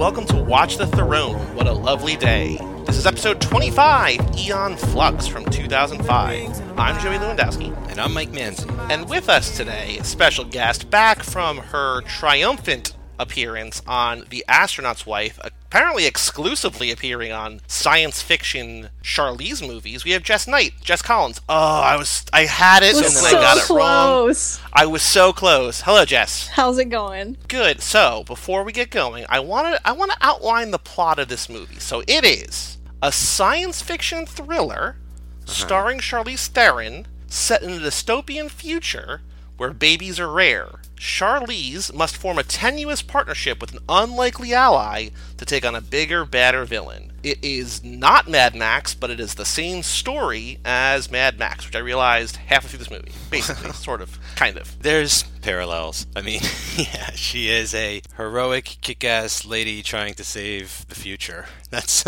welcome to Watch the Throne. What a lovely day. This is episode 25, Aeon Flux from 2005. I'm Joey Lewandowski. And I'm Mike Manzi. And with us today, a special guest back from her triumphant appearance on The Astronaut's Wife, apparently exclusively appearing on science fiction Charlize movies. We have Jess Knight, Jess Collins. Oh, I was I had it, We're and then so I got it close. wrong. I was so close. Hello, Jess. How's it going? Good. So before we get going, I want to I want to outline the plot of this movie. So it is a science fiction thriller uh-huh. starring Charlize Theron, set in a dystopian future where babies are rare. Charlize must form a tenuous partnership with an unlikely ally to take on a bigger, badder villain. It is not Mad Max, but it is the same story as Mad Max, which I realized halfway through this movie. Basically, sort of, kind of. There's parallels. I mean, yeah, she is a heroic, kick ass lady trying to save the future. That's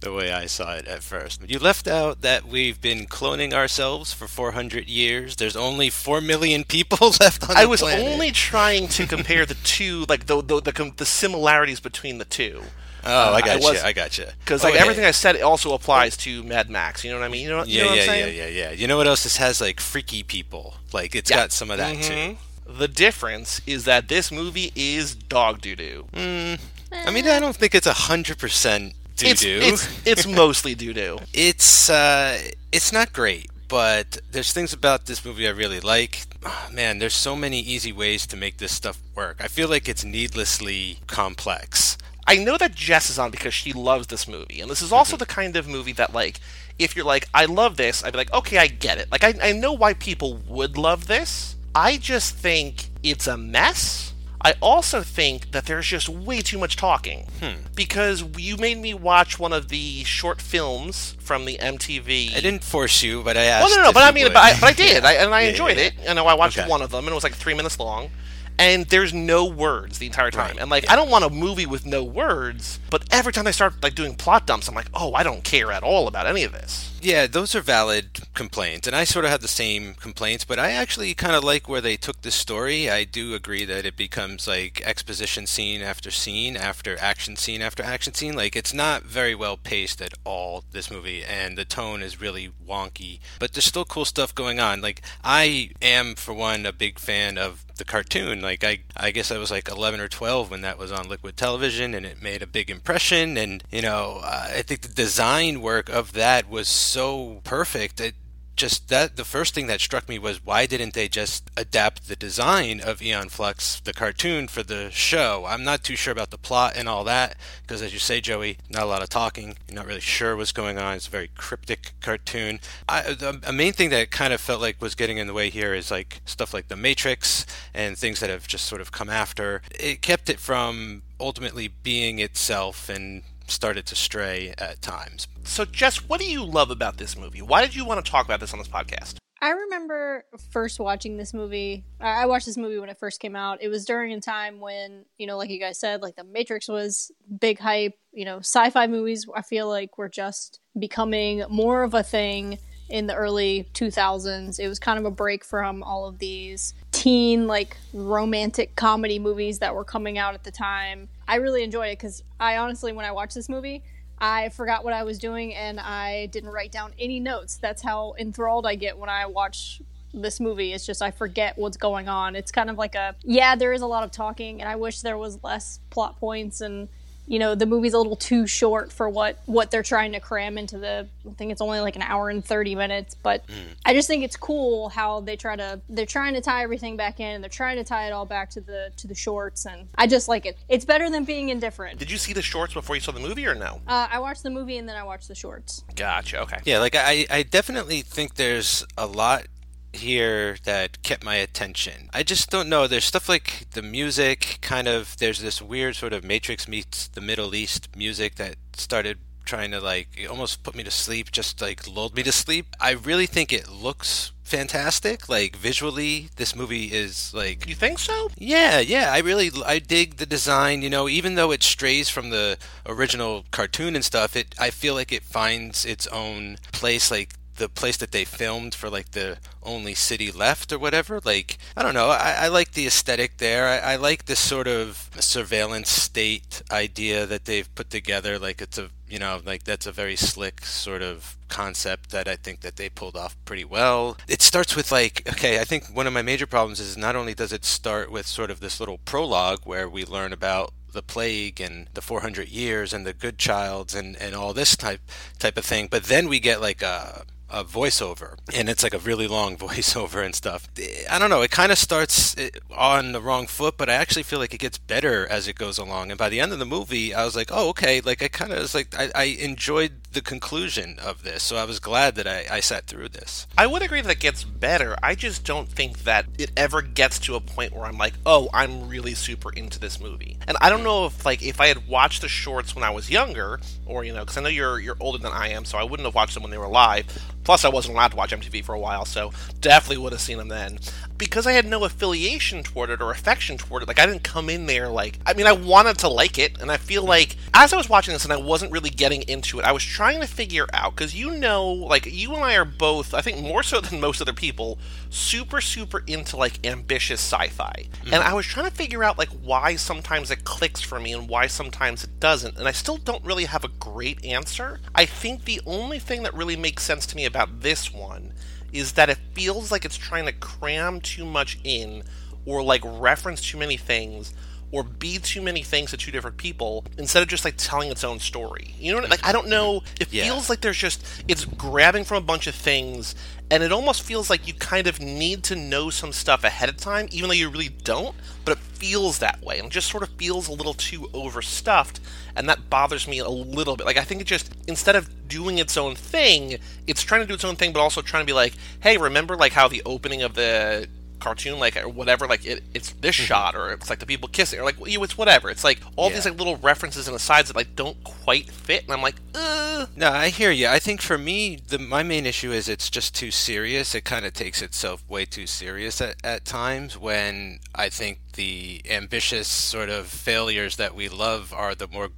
the way I saw it at first. You left out that we've been cloning ourselves for 400 years. There's only 4 million people left on the I was planet. only trying to compare the two, like the the, the, the similarities between the two. Oh, I got was- you. I got you. Because Oh, like yeah. everything I said also applies to Mad Max. You know what I mean? You know, you Yeah, know what yeah, I'm yeah, saying? yeah, yeah. You know what else? This has like freaky people. Like it's Yeah. got some of that too. Mhm. The difference is that this movie is dog doo doo. I mean, I don't think it's a hundred percent doo doo. it's it's mostly doo doo. it's uh it's not great but there's things about this movie i really like Ah, man there's so many easy ways to make this stuff work i feel like it's needlessly complex I know that Jess is on because she loves this movie, and this is also mm-hmm. the kind of movie that like if you're like I love this, I'd be like okay, I get it. Like I I know why people would love this. I just think it's a mess. I also think that there's just way too much talking hmm. because you made me watch one of the short films from the MTV. i didn't force you but i asked Well, no, no, if but I mean, but I, but I did, I, and I Yeah, enjoyed yeah, it. I know I watched Okay. one of them, and it was like three minutes long. And there's no words the entire time, Right, and like I don't want a movie with no words. But every time they start like doing plot dumps, I'm like, oh, I don't care at all about any of this. Yeah, those are valid complaints, and I sort of have the same complaints. But I actually kind of like where they took this story. I do agree that it becomes like exposition scene after scene after action scene after action scene. Like it's not very well paced at all. This movie, and the tone is really wonky. But there's still cool stuff going on. Like I am, for one, a big fan of the cartoon. Like I, I guess I was like 11 or 12 when that was on Liquid Television, and it made a big impression. And you know, I think the design work of that was so perfect. It just that the first thing that struck me was why didn't they just adapt the design of Aeon Flux, the cartoon, for the show? I'm not too sure about the plot and all that because, as you say, Joey, not a lot of talking. You're not really sure what's going on. It's a very cryptic cartoon. I, the, a main thing that kind of felt like was getting in the way here is like stuff like the Matrix and things that have just sort of come after. It kept it from ultimately being itself and started to stray at times. So, Jess, what do you love about this movie? Why did you want to talk about this on this podcast? I remember first watching this movie. I watched this movie when it first came out. It was during a time when, you know, like you guys said, like The Matrix was big hype. You know, sci fi movies, I feel like, were just becoming more of a thing in the early 2000s. It was kind of a break from all of these teen, like, romantic comedy movies that were coming out at the time. I really enjoyed it because I honestly, when I watched this movie, I forgot what I was doing and I didn't write down any notes. That's how enthralled I get when I watch this movie. It's just I forget what's going on. It's kind of like a yeah, there is a lot of talking and I wish there was less plot points and you know, the movie's a little too short for what what they're trying to cram into the I think it's only like an hour and 30 minutes, but I just think it's cool how they try to they're trying to tie everything back in and they're trying to tie it all back to the to the shorts and I just like it. It's better than being indifferent. Did you see the shorts before you saw the movie, or no? Uh, I watched the movie and then I watched the shorts. Gotcha. Okay. Yeah, like I, I definitely think there's a lot here that kept my attention. I just don't know. There's stuff like the music, kind of. There's this weird sort of Matrix meets the Middle East music that started trying to like it almost put me to sleep, just like lulled me to sleep. I really think it looks fantastic. Like visually, this movie is like You think so? yeah, yeah, I really I dig the design, you know, even though it strays from the original cartoon and stuff, it I feel like it finds its own place like the place that they filmed for like the only city left or whatever. Like I don't know. I, I like the aesthetic there. I, I like this sort of surveillance state idea that they've put together. Like it's a you know like that's a very slick sort of concept that I think that they pulled off pretty well. It starts with like okay, I think one of my major problems is not only does it start with sort of this little prologue where we learn about the plague and the 400 years and the good childs and, and all this type type of thing but then we get like a a voiceover and it's like a really long voiceover and stuff. I don't know it kind of starts eh, on the wrong foot but i actually feel like it gets better as it goes along. And by the end of the movie i was like oh okay. Like i kind of was like I, I, enjoyed the conclusion of this so i was glad that I, I sat through this. I would agree that it gets better. I just don't think that it ever gets to a point where i'm like oh i'm really super into this movie. And i don't know if like if i had watched the shorts when i was younger or you know because i know you're you're older than i am so i wouldn't have watched them when they were live. Plus, I wasn't allowed to watch MTV for a while, so definitely would have seen them then. Because I had no affiliation toward it or affection toward it, like I didn't come in there like. I mean, I wanted to like it, and I feel like as I was watching this and I wasn't really getting into it, I was trying to figure out because you know, like you and I are both, I think more so than most other people, super super into like ambitious sci-fi, mm-hmm. and I was trying to figure out like why sometimes it clicks for me and why sometimes it doesn't, and I still don't really have a great answer. I think the only thing that really makes sense to me about this one is that it feels like it's trying to cram too much in or like reference too many things or be too many things to two different people instead of just like telling its own story. You know, like I don't know. It yeah. feels like there's just it's grabbing from a bunch of things, and it almost feels like you kind of need to know some stuff ahead of time, even though you really don't. But it feels that way, and just sort of feels a little too overstuffed, and that bothers me a little bit. Like I think it just instead of doing its own thing, it's trying to do its own thing, but also trying to be like, hey, remember like how the opening of the cartoon like or whatever like it, it's this mm-hmm. shot or it's like the people kissing or like you it's whatever it's like all yeah. these like little references and asides that like don't quite fit and i'm like uh. no i hear you i think for me the my main issue is it's just too serious it kind of takes itself way too serious at, at times when i think the ambitious sort of failures that we love are the more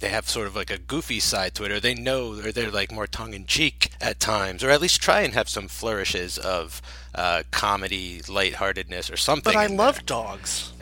they have sort of like a goofy side to it or they know or they're like more tongue-in-cheek at times or at least try and have some flourishes of uh, comedy, lightheartedness, or something. But I love there. dogs.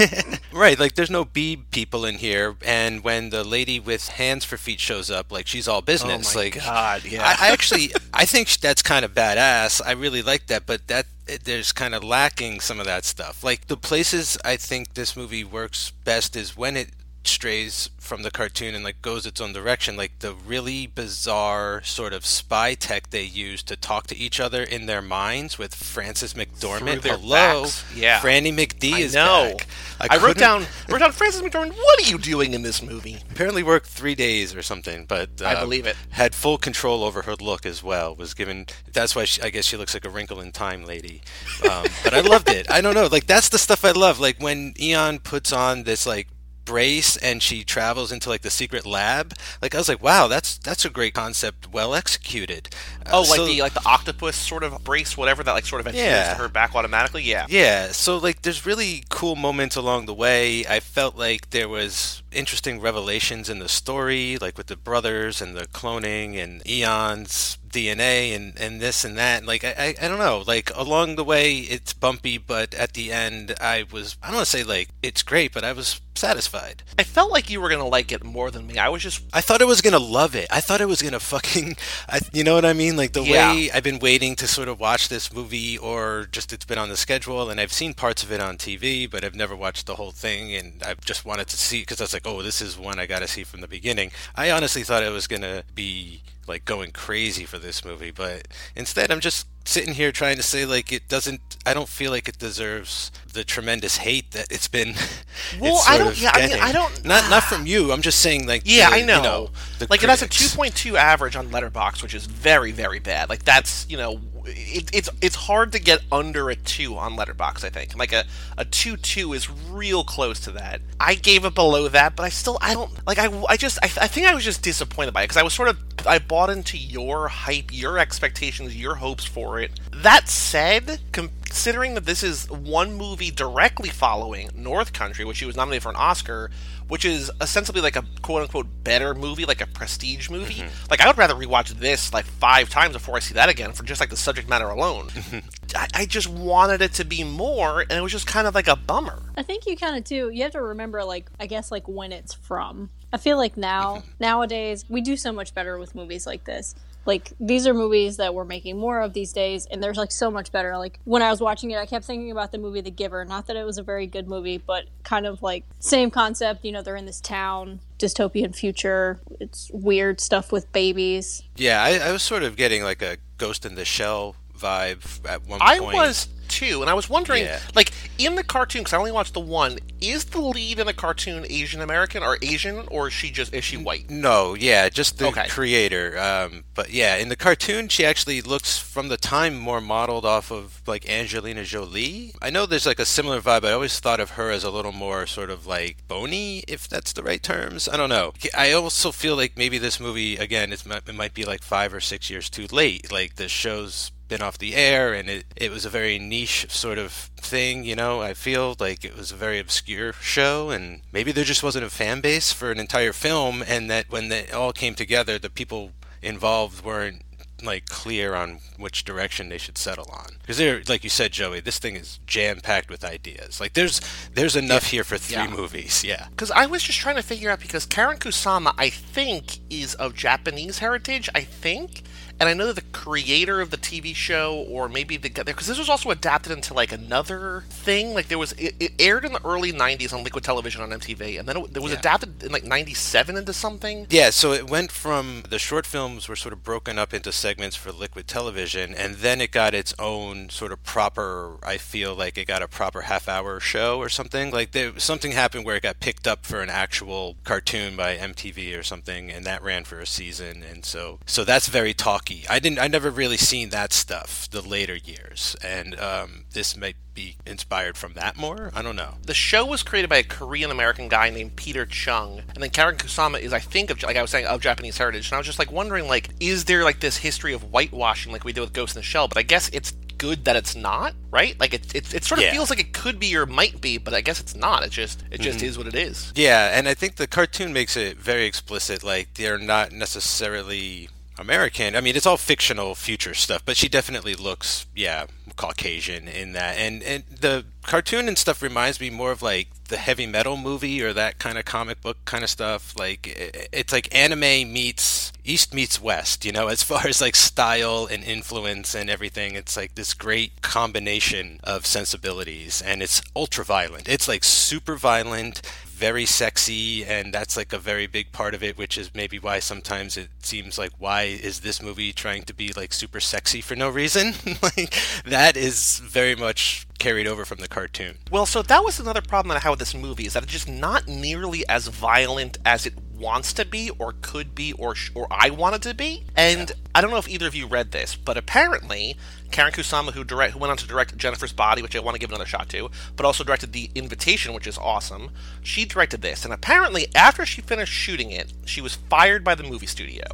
right, like there's no bee people in here, and when the lady with hands for feet shows up, like she's all business. Oh my like, god, yeah. I, I actually, I think that's kind of badass. I really like that, but that there's kind of lacking some of that stuff. Like the places I think this movie works best is when it strays from the cartoon and like goes its own direction like the really bizarre sort of spy tech they use to talk to each other in their minds with Frances McDormand. Hello? backs. yeah. Franny McD I is know. back. I, I wrote down wrote down Frances McDormand what are you doing in this movie? Apparently worked three days or something but uh, I believe it. had full control over her look as well. Was given that's why she, I guess she looks like a wrinkle in time lady. Um, but I loved it. I don't know like that's the stuff I love. Like when Aeon puts on this like brace and she travels into like the secret lab. Like i was like wow that's that's a great concept well executed. Uh, oh like so, the like the octopus sort of brace whatever that like sort of yeah. to her back automatically? Yeah. Yeah so like there's really cool moments along the way. I felt like there was interesting revelations in the story like with the brothers and the cloning and eons DNA and, and this and that. Like I, I, I don't know. Like along the way, it's bumpy, but at the end, I was I don't want to say like it's great, but I was satisfied. I felt like you were gonna like it more than me. I was just I thought I was gonna love it. I thought I was gonna fucking, I, you know what I mean? Like the yeah. way I've been waiting to sort of watch this movie, or just it's been on the schedule, and I've seen parts of it on TV, but I've never watched the whole thing, and I just wanted to see because I was like, oh, this is one I got to see from the beginning. I honestly thought it was gonna be like going crazy for this movie, but instead I'm just sitting here trying to say like it doesn't I don't feel like it deserves the tremendous hate that it's been Well, it's I don't yeah, I, mean, I don't not not ah. from you. I'm just saying like Yeah, the, I know. You know like critics. it has a 2.2 average on Letterboxd, which is very very bad. Like that's, you know, it, it's it's hard to get under a 2 on Letterboxd. I think. Like a a 2 2 is real close to that. I gave it below that, but I still I don't like I I just I, I think I was just disappointed by it cuz I was sort of I bought into your hype, your expectations, your hopes for it. That said, considering that this is one movie directly following North Country, which he was nominated for an Oscar, which is ostensibly like a quote unquote better movie, like a prestige movie. Mm-hmm. Like I would rather rewatch this like five times before I see that again for just like the subject matter alone. I, I, just wanted it to be more, and it was just kind of like a bummer. I think you kind of do. You have to remember, like I guess, like when it's from. I feel like now nowadays we do so much better with movies like this like these are movies that we're making more of these days and there's like so much better. Like when i was watching it i kept thinking about the movie the giver. Not that it was a very good movie but kind of like same concept you know they're in this town dystopian future. It's weird stuff with babies. Yeah i, I was sort of getting like a ghost in the shell vibe at one I point. I was too, and I was wondering, yeah. like in the cartoon, because I only watched the one. Is the lead in the cartoon Asian American or Asian, or is she just is she white? No, yeah, just the okay. creator. Um, but yeah, in the cartoon, she actually looks from the time more modeled off of like Angelina Jolie. I know there's like a similar vibe. I always thought of her as a little more sort of like bony, if that's the right terms. I don't know. I also feel like maybe this movie again, it might be like five or six years too late. Like the show's been off the air and it, it was a very niche sort of thing, you know. I feel like it was a very obscure show and maybe there just wasn't a fan base for an entire film and that when they all came together the people involved weren't like clear on which direction they should settle on because they're like you said joey this thing is jam packed with ideas like there's there's enough yeah. here for three yeah. movies yeah because i was just trying to figure out because Karyn kusama i think is of japanese heritage i think and I know that the creator of the TV show, or maybe the because this was also adapted into like another thing. Like there was, it, it aired in the early '90s on Liquid Television on MTV, and then it, it was yeah. adapted in like '97 into something. Yeah, so it went from the short films were sort of broken up into segments for Liquid Television, and then it got its own sort of proper. I feel like it got a proper half-hour show or something. Like there something happened where it got picked up for an actual cartoon by MTV or something, and that ran for a season, and so so that's very talk I didn't. I never really seen that stuff the later years, and um, this might be inspired from that more. I don't know. The show was created by a Korean American guy named Peter Chung, and then Karyn Kusama is, I think, of like I was saying, of Japanese heritage. And I was just like wondering, like, is there like this history of whitewashing like we did with Ghost in the Shell? But I guess it's good that it's not, right? Like it, it, it sort of yeah. feels like it could be or might be, but I guess it's not. It just, it just mm-hmm. is what it is. Yeah, and I think the cartoon makes it very explicit. Like they're not necessarily American. I mean, it's all fictional future stuff, but she definitely looks, yeah, Caucasian in that. And and the cartoon and stuff reminds me more of like the heavy metal movie or that kind of comic book kind of stuff. Like it's like anime meets East meets West, you know, as far as like style and influence and everything. It's like this great combination of sensibilities and it's ultra violent. It's like super violent very sexy, and that's like a very big part of it, which is maybe why sometimes it seems like why is this movie trying to be like super sexy for no reason? like that is very much carried over from the cartoon. Well, so that was another problem that I had with this movie is that it's just not nearly as violent as it wants to be or could be or sh- or I wanted to be. And yeah. I don't know if either of you read this, but apparently Karyn Kusama, who direct, who went on to direct Jennifer's Body, which I want to give another shot to, but also directed The Invitation, which is awesome. She directed this, and apparently after she finished shooting it, she was fired by the movie studio,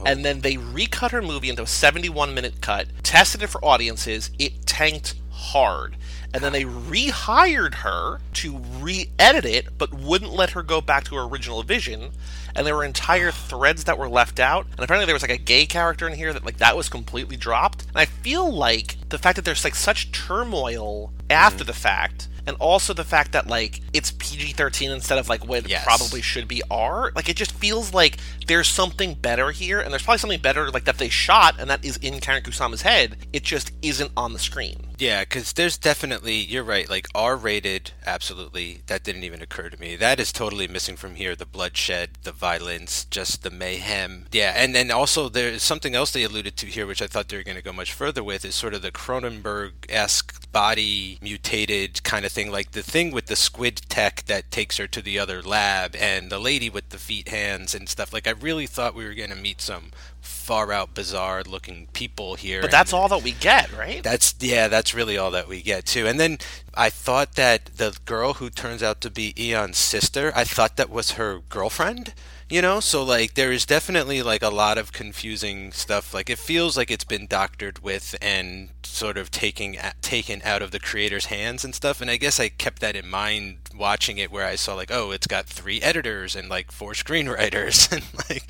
oh. and then they recut her movie into a 71 minute cut, tested it for audiences. It tanked hard. And then they rehired her to re-edit it but wouldn't let her go back to her original vision. And there were entire threads that were left out. And apparently there was like a gay character in here that like that was completely dropped. And i feel like the fact that there's like such turmoil after mm. the fact and also the fact that like it's PG-13 instead of like what yes. it probably should be R. Like it just feels like there's something better here, and there's probably something better like that they shot, and that is in Karyn Kusama's head. It just isn't on the screen. Yeah, because there's definitely you're right. Like R-rated, absolutely. That didn't even occur to me. That is totally missing from here. The bloodshed, the violence, just the mayhem. Yeah, and then also there's something else they alluded to here, which I thought they were going to go much further with, is sort of the Cronenberg-esque body mutated kind of thing, like the thing with the squid tech that takes her to the other lab, and the lady with the feet, hands, and stuff. Like I really thought we were going to meet some far out, bizarre looking people here. But that's all that we get, right? That's yeah, that's really all that we get too. And then I thought that the girl who turns out to be Aeon's sister, I thought that was her girlfriend you know? So like there is definitely like a lot of confusing stuff. Like it feels like it's been doctored with and sort of taking taken out of the creator's hands and stuff and i guess i kept that in mind watching it where i saw like oh it's got three editors and like four screenwriters and like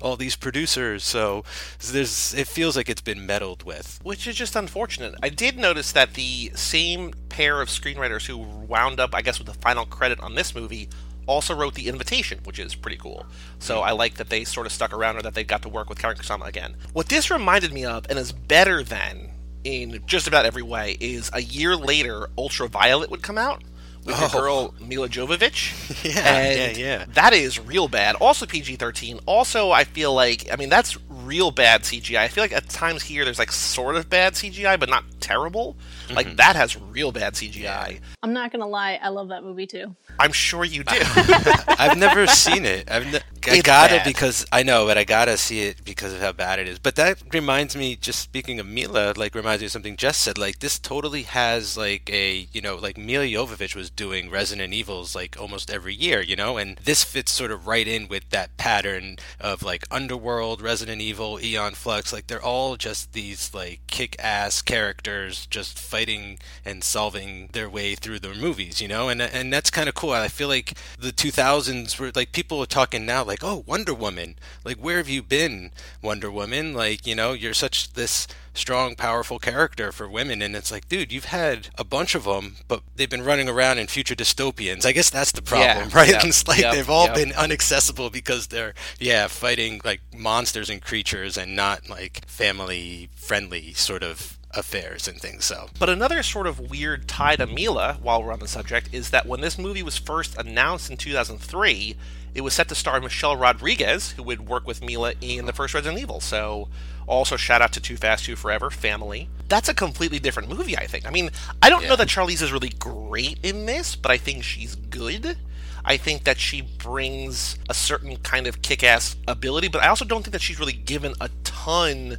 all these producers so there's it feels like it's been meddled with. Which is just unfortunate. I did notice that the same pair of screenwriters who wound up i guess with the final credit on this movie also wrote The Invitation, which is pretty cool. So I like that they sort of stuck around or that they got to work with Karyn Kusama again. What this reminded me of, and is better than in just about every way, is a year later, Ultraviolet would come out with oh. your girl Milla Jovovich. yeah, and yeah, yeah. That is real bad. Also PG thirteen. Also, I feel like I mean that's real bad CGI. I feel like at times here there's like sort of bad CGI, but not terrible. Mm-hmm. Like that has real bad CGI. I'm not gonna lie, I love that movie too. I'm sure you do. I've never seen it. I've ne- I got it because I know, but I gotta see it because of how bad it is. But that reminds me, just speaking of Milla, like reminds me of something Jess said. Like this totally has like a you know like Milla Jovovich was doing Resident Evils like almost every year, you know, and this fits sort of right in with that pattern of like Underworld, Resident Evil, Aeon Flux. Like they're all just these like kick-ass characters just fighting and solving their way through their movies, you know, and and that's kind of cool. I feel like the 2000s were like people are talking now like, "Oh, Wonder Woman. Like where have you been, Wonder Woman? Like, you know, you're such this strong, powerful character for women." And it's like, "Dude, you've had a bunch of them, but they've been running around in future dystopians. I guess that's the problem, yeah, right? It's like yep, they've all yep. been inaccessible because they're yeah, fighting like monsters and creatures and not like family friendly sort of affairs and things. So, but another sort of weird tie to milla while we're on the subject, is that when this movie was first announced in 2003, it was set to star Michelle Rodriguez, who would work with milla in the first Resident Evil. So, also shout out to Too Fast, Too Forever, Family. That's a completely different movie, I think. I mean, I don't yeah. know that Charlize is really great in this, but I think she's good. I think that she brings a certain kind of kick ass ability, but I also don't think that she's really given a ton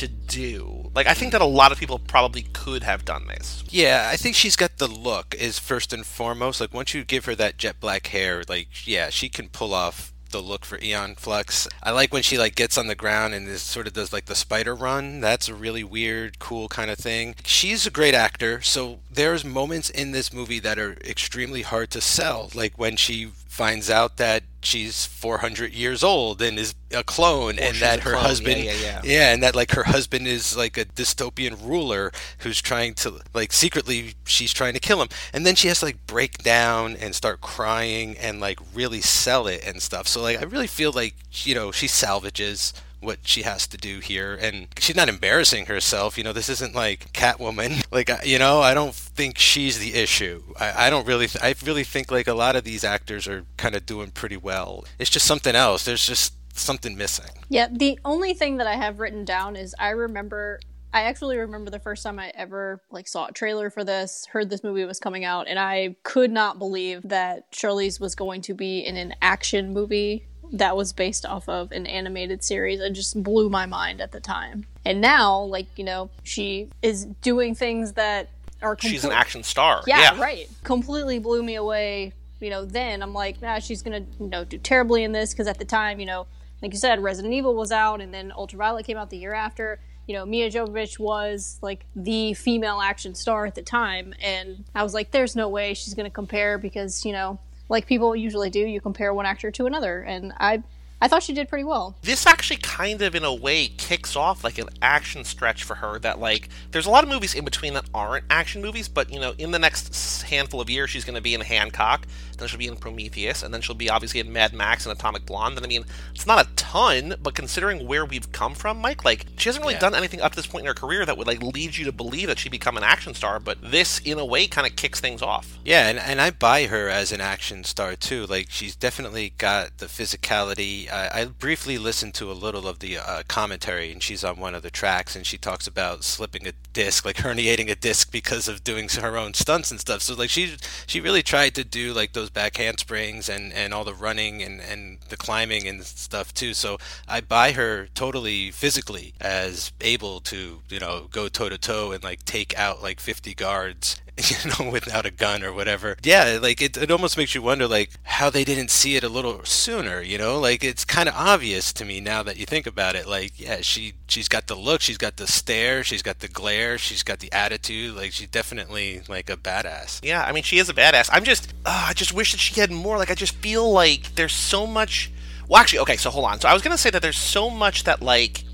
to do. Like I think that a lot of people probably could have done this. Yeah, I think she's got the look is first and foremost. Like once you give her that jet black hair, like yeah, she can pull off the look for Aeon Flux. I like when she like gets on the ground and is, sort of does like the spider run. That's a really weird, cool kind of thing. She's a great actor, so there's moments in this movie that are extremely hard to sell. Like when she finds out that she's 400 years old and is a clone or and that her clone. husband yeah, yeah, yeah. yeah and that like her husband is like a dystopian ruler who's trying to like secretly she's trying to kill him and then she has to like break down and start crying and like really sell it and stuff so like i really feel like you know she salvages what she has to do here and she's not embarrassing herself you know this isn't like catwoman. Like you know i don't think she's the issue. I, I don't really th- i really think like a lot of these actors are kind of doing pretty well. It's just something else. There's just something missing. Yeah the only thing that i have written down is i remember I actually remember the first time I ever like saw a trailer for this, heard this movie was coming out, and I could not believe that Charlize was going to be in an action movie that was based off of an animated series. It just blew my mind at the time. And now, like, you know, she is doing things that are. She's an action star. Yeah, yeah, right. Completely blew me away. You know, then I'm like, nah, she's gonna, you know, do terribly in this because at the time, you know, like you said, Resident Evil was out, and then Ultraviolet came out the year after. You know, Milla Jovovich was like the female action star at the time, and I was like, there's no way she's gonna compare because you know like people usually do, you compare one actor to another, and I I thought she did pretty well. This actually kind of in a way kicks off like an action stretch for her that like there's a lot of movies in between that aren't action movies, but you know, in the next handful of years she's going to be in Hancock, then she'll be in Prometheus, and then she'll be obviously in Mad Max and Atomic Blonde. And I mean, it's not a ton, but considering where we've come from, Mike, like she hasn't really yeah. done anything up to this point in her career that would like lead you to believe that she'd become an action star, but this in a way kind of kicks things off. Yeah, and, and I buy her as an action star too. Like she's definitely got the physicality I, briefly listened to a little of the uh, commentary, and she's on one of the tracks, and she talks about slipping a disc, like herniating a disc because of doing her own stunts and stuff. So So like she she really tried to do like those back handsprings and and all the running and and the climbing and stuff too. So I buy her totally physically as able to you know go toe to toe and like take out like 50 guards you know, without a gun or whatever. Yeah, like it, it almost makes you wonder, like, how they didn't see it a little sooner, you know? Like, it's kind of obvious to me now that you think about it. Like, yeah, she, she's got the look, she's got the stare, she's got the glare, she's got the attitude. Like, she's definitely, like, a badass. Yeah, I mean, she is a badass. I'm just, uh, I just wish that she had more. Like, I just feel like there's so much. Well, actually, okay, so hold on. So I was going to say that there's so much that, like,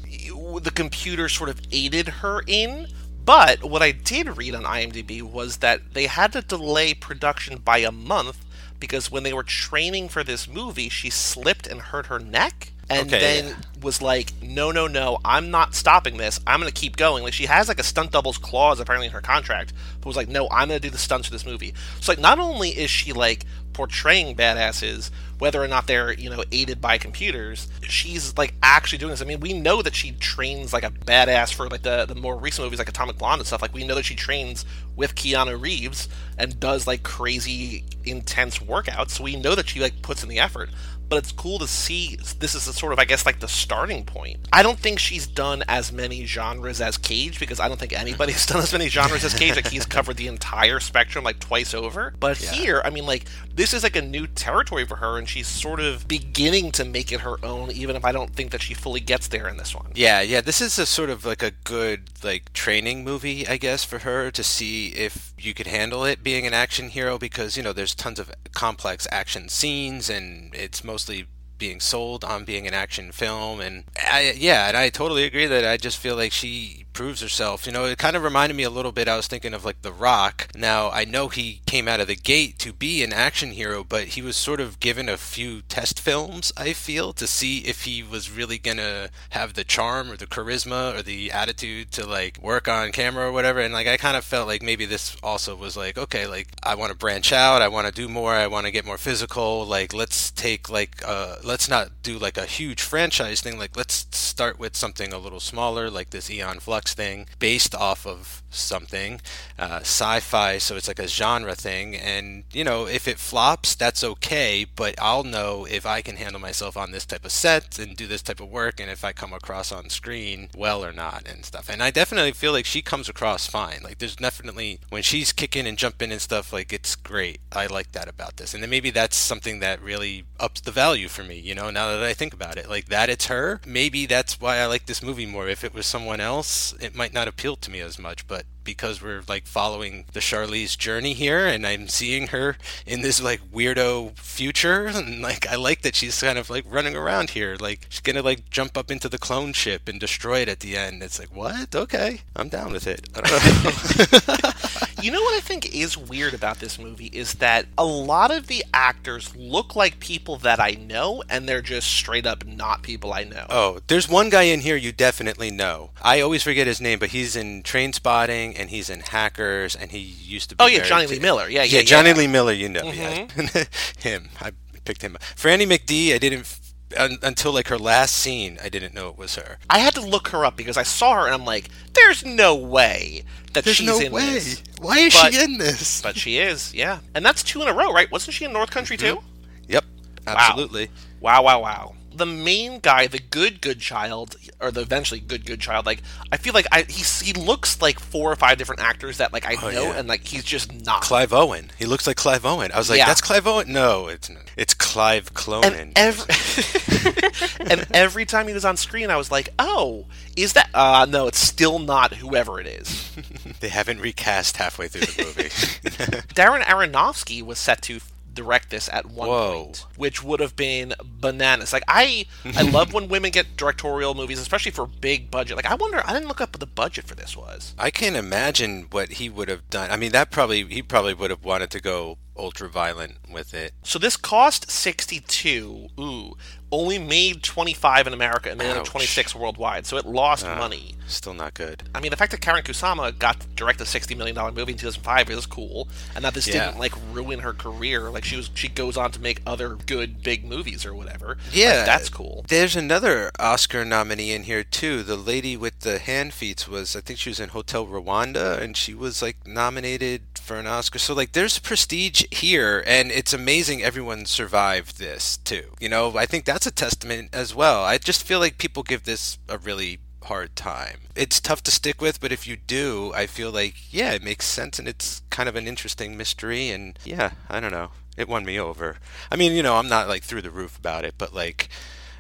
the computer sort of aided her in but what I did read on IMDb was that they had to delay production by a month because when they were training for this movie, she slipped and hurt her neck. And Okay, then yeah. was like, no, no, no, I'm not stopping this. I'm going to keep going. Like, she has like a stunt doubles clause apparently in her contract, but was like, no, I'm going to do the stunts for this movie. So, like, not only is she like portraying badasses, whether or not they're, you know, aided by computers, she's like actually doing this. I mean, we know that she trains like a badass for like the, the more recent movies like Atomic Blonde and stuff. Like, we know that she trains with Keanu Reeves and does like crazy intense workouts. So we know that she like puts in the effort but it's cool to see this is a sort of i guess like the starting point. I don't think she's done as many genres as cage because i don't think anybody's done as many genres as cage. Like he's covered the entire spectrum like twice over. But here i mean like this is like a new territory for her and she's sort of beginning to make it her own even if i don't think that she fully gets there in this one. Yeah, yeah. This is a sort of like a good like training movie, I guess, for her to see if you could handle it being an action hero because you know there's tons of complex action scenes and it's mostly being sold on being an action film. And I, yeah and i totally agree that i just feel like she proves herself. You know it kind of reminded me a little bit i was thinking of like the rock. Now i know he came out of the gate to be an action hero but he was sort of given a few test films i feel to see if he was really gonna have the charm or the charisma or the attitude to like work on camera or whatever. And like i kind of felt like maybe this also was like okay like i want to branch out i want to do more i want to get more physical like let's take like uh let's not do like a huge franchise thing like let's start with something a little smaller like this aeon flux thing based off of something uh, sci-fi so it's like a genre thing. And you know if it flops that's okay but i'll know if i can handle myself on this type of set and do this type of work and if i come across on screen well or not and stuff. And i definitely feel like she comes across fine. Like there's definitely when she's kicking and jumping and stuff like it's great. I like that about this. And then maybe that's something that really ups the value for me you know now that i think about it. Like that it's her maybe that's why i like this movie more. If it was someone else it might not appeal to me as much but because we're like following the Charlize journey here and I'm seeing her in this like weirdo future and like I like that she's kind of like running around here like she's gonna like jump up into the clone ship and destroy it at the end. It's like what? Okay I'm down with it. I don't know. You know what think is weird about this movie is that a lot of the actors look like people that I know, and they're just straight up not people I know. Oh, there's one guy in here you definitely know. I always forget his name, but he's in Trainspotting and he's in Hackers and he used to be Oh, yeah, Jonny Lee Miller. Yeah, yeah, yeah, yeah. Jonny Lee Miller, you know. Mm-hmm. him. I picked him. Up. Franny McD, I didn't un, until like her last scene, I didn't know it was her. I had to look her up because I saw her and I'm like, there's no way that There's she's no in way. this. Why is But- she in this? But she is, yeah. And that's two in a row, right? Wasn't she in North Country too? Mm-hmm. yep, absolutely. Wow, wow, wow. The main guy, the good, good child, or the eventually good, good child, like I feel like I he's, he looks like four or five different actors that like I oh, know, Oh, yeah. and like he's just not. Clive Owen. He looks like Clive Owen. I was like, Yeah. that's Clive Owen. No, it's. It's Clive Clonan. and every and every time he was on screen, I was like, "Oh, is that? Uh, no, it's still not whoever it is." they haven't recast halfway through the movie. Darren Aronofsky was set to direct this at one Whoa. point, which would have been bananas. Like I, I love when women get directorial movies, especially for big budget. Like I wonder, I didn't look up what the budget for this was. I can't imagine what he would have done. I mean, that probably he probably would have wanted to go ultra violent with it. So this cost 62. Ooh. Only made 25 in America and made 26 worldwide. So it lost Uh, money. Still not good. I mean, the fact that Karyn Kusama got to direct a $60 million movie in 2005 is cool. And that this Yeah. didn't, like, ruin her career. Like, she was she goes on to make other good, big movies or whatever. Like, Yeah, that's cool. There's another Oscar nominee in here too. The lady with the hand feet was, I think she was in Hotel Rwanda, and she was like nominated for an Oscar. So like, there's prestige here, and it's amazing everyone survived this too. You know, I think that's a testament as well. I just feel like people give this a really hard time. It's tough to stick with, but if you do, I feel like yeah, it makes sense, and it's kind of an interesting mystery. And yeah, I don't know, it won me over. I mean, you know, I'm not like through the roof about it, but like.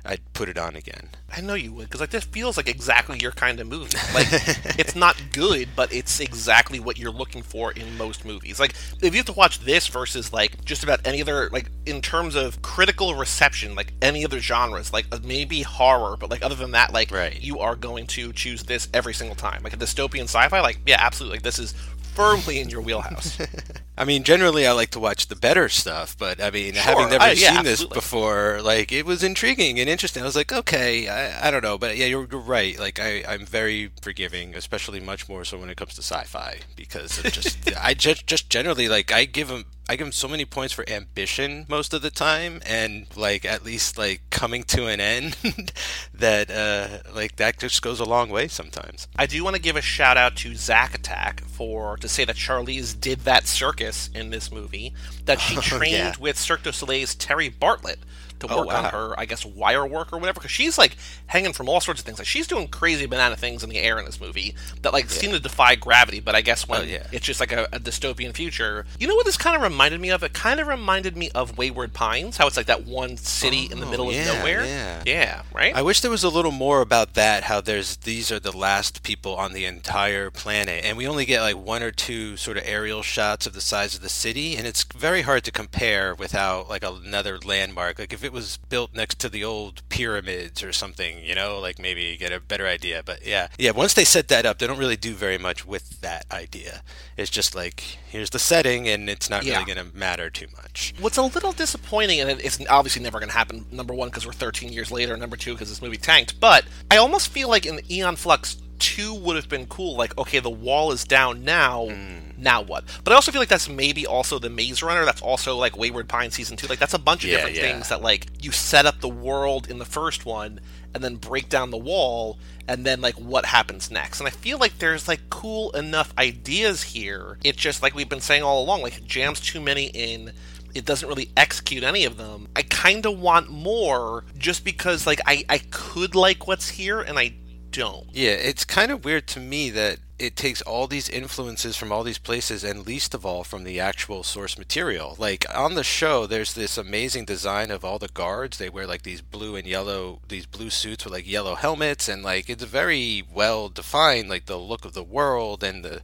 I'd put it on again. I know you would, because like this feels like exactly your kind of movie. Like it's not good, but it's exactly what you're looking for in most movies. Like if you have to watch this versus like just about any other like in terms of critical reception, like any other genres, like uh, maybe horror, but like other than that, like Right. you are going to choose this every single time. Like a dystopian sci-fi, like yeah, absolutely. Like this is firmly in your wheelhouse. I mean, generally, I like to watch the better stuff, but I mean, Sure. having never Uh, yeah, seen this absolutely. before, like, it was intriguing and interesting. I was like, okay, I, I don't know, but yeah, you're, you're right. Like, I, I'm very forgiving, especially much more so when it comes to sci-fi, because of just, I just, just generally, like, I give them, I give them so many points for ambition most of the time, and like, at least like coming to an end, that, uh, like, that just goes a long way sometimes. I do want to give a shout out to Zack Attack for to say that Charlize did that circus in this movie. That she trained Oh, yeah. with Cirque du Soleil's Terry Bartlett to Oh, work wow. on her, I guess, wire work or whatever. Because she's like hanging from all sorts of things. Like she's doing crazy banana things in the air in this movie that like seem to defy gravity. But I guess when Oh, yeah. it's just like a, a dystopian future, you know what this kind of reminded me of? It kind of reminded me of Wayward Pines. How it's like that one city in the Oh, middle yeah, of nowhere. yeah. yeah, right. I wish there was a little more about that. How there's these are the last people on the entire planet, and we only get like one or two sort of aerial shots of the size of the city, and it's very hard to compare without like another landmark. Like if it was built next to the old pyramids or something, you know, like maybe get a better idea. But yeah, yeah. Once they set that up, they don't really do very much with that idea. It's just like here's the setting, and it's not Yeah. really going to matter too much. What's a little disappointing, and it's obviously never going to happen, number one, because we're 13 years later, number two, because this movie tanked, but I almost feel like in Eon Flux 2 would have been cool. Like, okay, the wall is down now, mm. Now what? But I also feel like that's maybe also the Maze Runner, that's also like Wayward Pine Season 2. Like, that's a bunch of Yeah, different yeah. things that, like, you set up the world in the first one, and then break down the wall, and then, like, what happens next. And I feel like there's, like, cool enough ideas here. It's just, like we've been saying all along, like, it jams too many in it doesn't really execute any of them. I kind of want more just because like I I could like what's here and I don't. Yeah, it's kind of weird to me that it takes all these influences from all these places and least of all from the actual source material. Like on the show there's this amazing design of all the guards. They wear like these blue and yellow these blue suits with like yellow helmets and like it's very well defined like the look of the world and the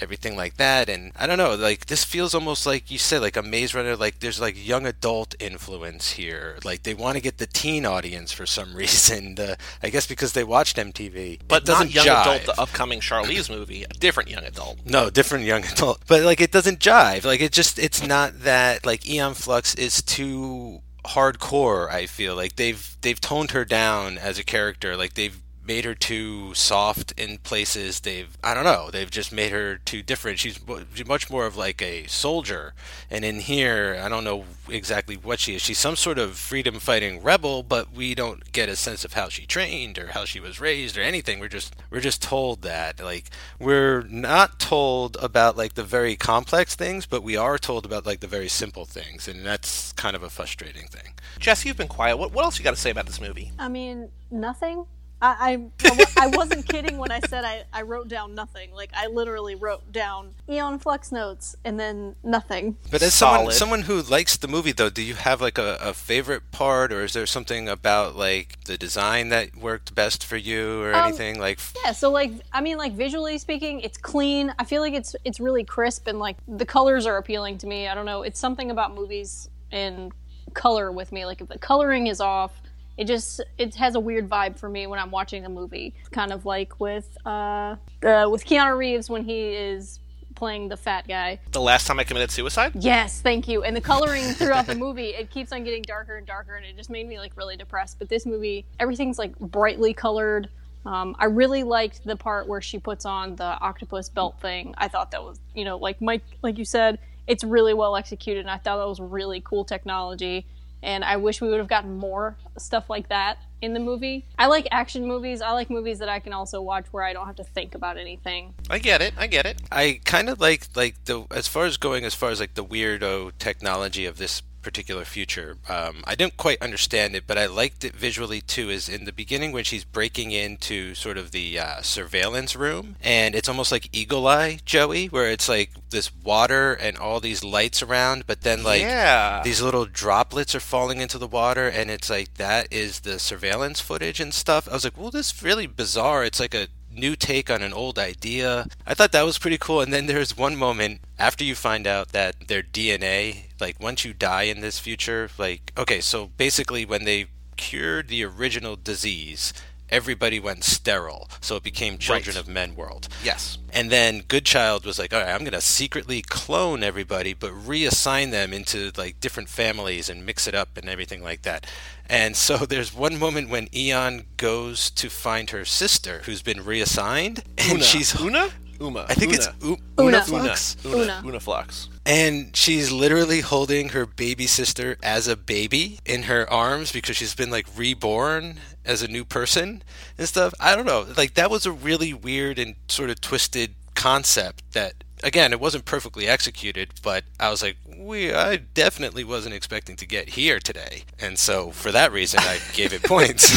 everything like that. And i don't know like this feels almost like you said like a maze runner like there's like young adult influence here. Like they want to get the teen audience for some reason the, i guess because they watched mtv But doesn't young jive. adult, the upcoming Charlize movie, a different young adult. no different young adult. But like it doesn't jive. Like it just it's not that like aeon flux is too hardcore i feel. Like they've they've toned her down as a character. Like they've made her too soft in places. They've i don't know they've just made her too different. She's she's much more of like a soldier. And in here i don't know exactly what she is. She's some sort of freedom fighting rebel but we don't get a sense of how she trained or how she was raised or anything. We're just we're just told that like we're not told about like the very complex things but we are told about like the very simple things. And that's kind of a frustrating thing. Jess, you've been quiet. What what else you got to say about this movie? I mean, nothing. I, I, I wasn't kidding when I said I, I wrote down nothing. Like, I literally wrote down Aeon Flux notes and then nothing. But as someone, someone who likes the movie, though, do you have like a, a favorite part, or is there something about like the design that worked best for you, or Um, anything like? Yeah, so like I mean like visually speaking, it's clean. I feel like it's it's really crisp and like the colors are appealing to me. I don't know, it's something about movies and color with me. Like if the coloring is off, it just it has a weird vibe for me when I'm watching a movie. Kind of like with uh, uh with Keanu Reeves when he is playing the fat guy. The last time I committed suicide? Yes, thank you. And the coloring throughout the movie, it keeps on getting darker and darker, and it just made me like really depressed. But this movie, everything's like brightly colored. Um, I really liked the part where she puts on the octopus belt thing. I thought that was, you know, like Mike, like you said, it's really well executed, and I thought that was really cool technology. And I wish we would have gotten more stuff like that in the movie. I like action movies. I like movies that I can also watch where I don't have to think about anything. I get it. I get it. I kind of like like the as far as going as far as like the weirdo technology of this particular future. Um, I didn't quite understand it, but I liked it visually too. Is in the beginning when she's breaking into sort of the uh, surveillance room, and it's almost like Eagle Eye Joey, where it's like this water and all these lights around, but then like yeah. these little droplets are falling into the water, and it's like that is the surveillance footage and stuff. I was like, well, this is really bizarre. It's like a new take on an old idea. I thought that was pretty cool. And then there's one moment after you find out that their DNA, like once you die in this future, like, okay, so basically when they cured the original disease, everybody went sterile. So it became Children Right. of Men World. Yes. And then Goodchild was like, all right, I'm going to secretly clone everybody, but reassign them into like different families and mix it up and everything like that. And so there's one moment when Aeon goes to find her sister who's been reassigned, and Una. she's Una? Uma. I think Una. it's U- Una. Una Una. Flux. Una. Una. Una Flux. And she's literally holding her baby sister as a baby in her arms because she's been like reborn as a new person and stuff. I don't know. Like that was a really weird and sort of twisted concept that again, it wasn't perfectly executed, but I was like, we I definitely wasn't expecting to get here today. And so for that reason I gave it points.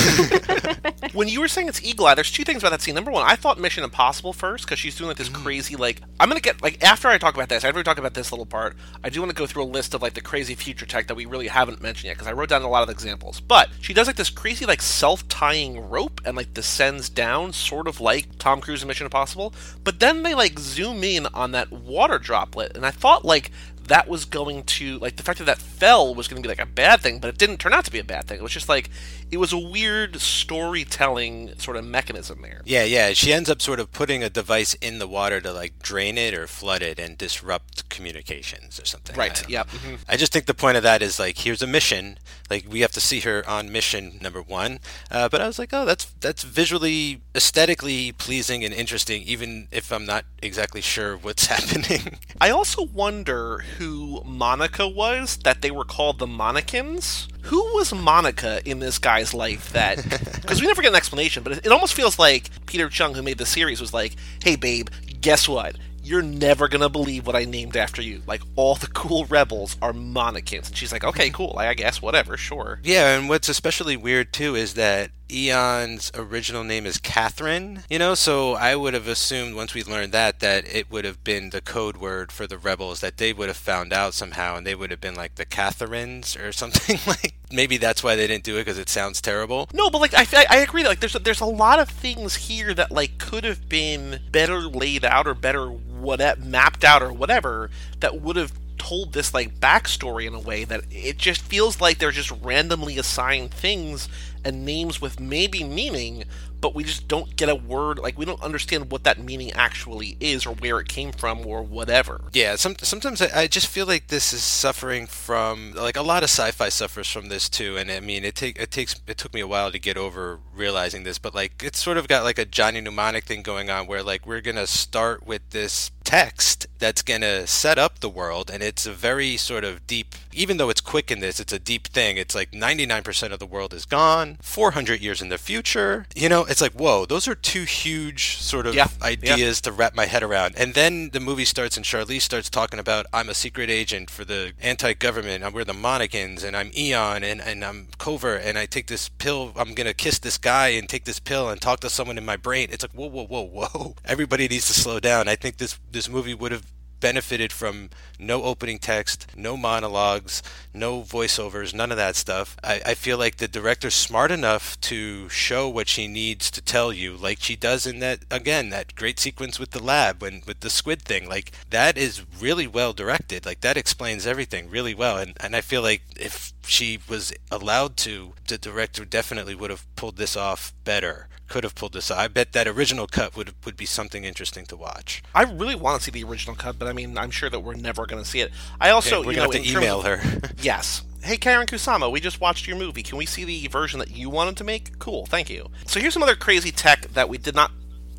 when you were saying it's Eagle Eye, there's two things about that scene. Number one, I thought Mission Impossible first because she's doing like this mm-hmm. crazy like I'm gonna get like after I talk about this, after we talk about this little part, I do want to go through a list of like the crazy future tech that we really haven't mentioned yet because I wrote down a lot of examples. But she does like this crazy like self tying rope and like descends down, sort of like Tom Cruise in Mission Impossible. But then they like zoom in on that water droplet, and I thought like that was going to like the fact that that fell was going to be like a bad thing, but it didn't turn out to be a bad thing. It was just like it was a weird storytelling sort of mechanism there. Yeah, yeah. She ends up sort of putting a device in the water to like drain it or flood it and disrupt communications or something. Right. know. mhm. I just think the point of that is like here's a mission. Like we have to see her on mission number one. Uh, but I was like, oh, that's that's visually, aesthetically pleasing and interesting, even if I'm not exactly sure what's happening. I also wonder who Monica was. That they were called the Monicans. Who was Monica in this guy's life? That because we never get an explanation, but it, it almost feels like Peter Chung, who made the series, was like, "Hey, babe, guess what? You're never gonna believe what I named after you. Like all the cool rebels are Monicans." And she's like, "Okay, cool. I guess whatever, sure." Yeah, and what's especially weird too is that Aeon's original name is Catherine, you know, so I would have assumed once we learned that that it would have been the code word for the rebels that they would have found out somehow and they would have been like the Catherines or something like maybe that's why they didn't do it because it sounds terrible. No, but like I, I, agree. Like there's a, there's a lot of things here that like could have been better laid out or better what uh, mapped out or whatever that would have told this like backstory in a way that it just feels like they're just randomly assigned things and names with maybe meaning but we just don't get a word like we don't understand what that meaning actually is or where it came from or whatever. Yeah, some, sometimes I, I just feel like this is suffering from like a lot of sci-fi suffers from this too, and I mean it take it takes it took me a while to get over realizing this, but like it's sort of got like a Johnny Mnemonic thing going on where like we're gonna start with this text that's gonna set up the world, and it's a very sort of deep. Even though it's quick in this, it's a deep thing. It's like 99% of the world is gone, 400 years in the future. You know, it's like whoa, those are two huge sort of Yeah, yeah. ideas to wrap my head around. And then the movie starts, and Charlize starts talking about I'm a secret agent for the anti-government. and We're the Monicans, and I'm Aeon, and, and I'm covert, and I take this pill. I'm gonna kiss this guy and take this pill and talk to someone in my brain. It's like whoa, whoa, whoa, whoa. Everybody needs to slow down. I think this this movie would have benefited from no opening text, no monologues, no voiceovers, none of that stuff. I, I feel like the director's smart enough to show what she needs to tell you, like she does in that again, that great sequence with the lab when with the squid thing. Like that is really well directed. Like that explains everything really well. And and I feel like if she was allowed to, the director definitely would have pulled this off better. Could have pulled this off. I bet that original cut would would be something interesting to watch. I really want to see the original cut, but I mean, I'm sure that we're never going to see it. I also, we're you know, have to email of- her. Yes. Hey, Karyn Kusama, we just watched your movie. Can we see the version that you wanted to make? Cool, thank you. So here's some other crazy tech that we did not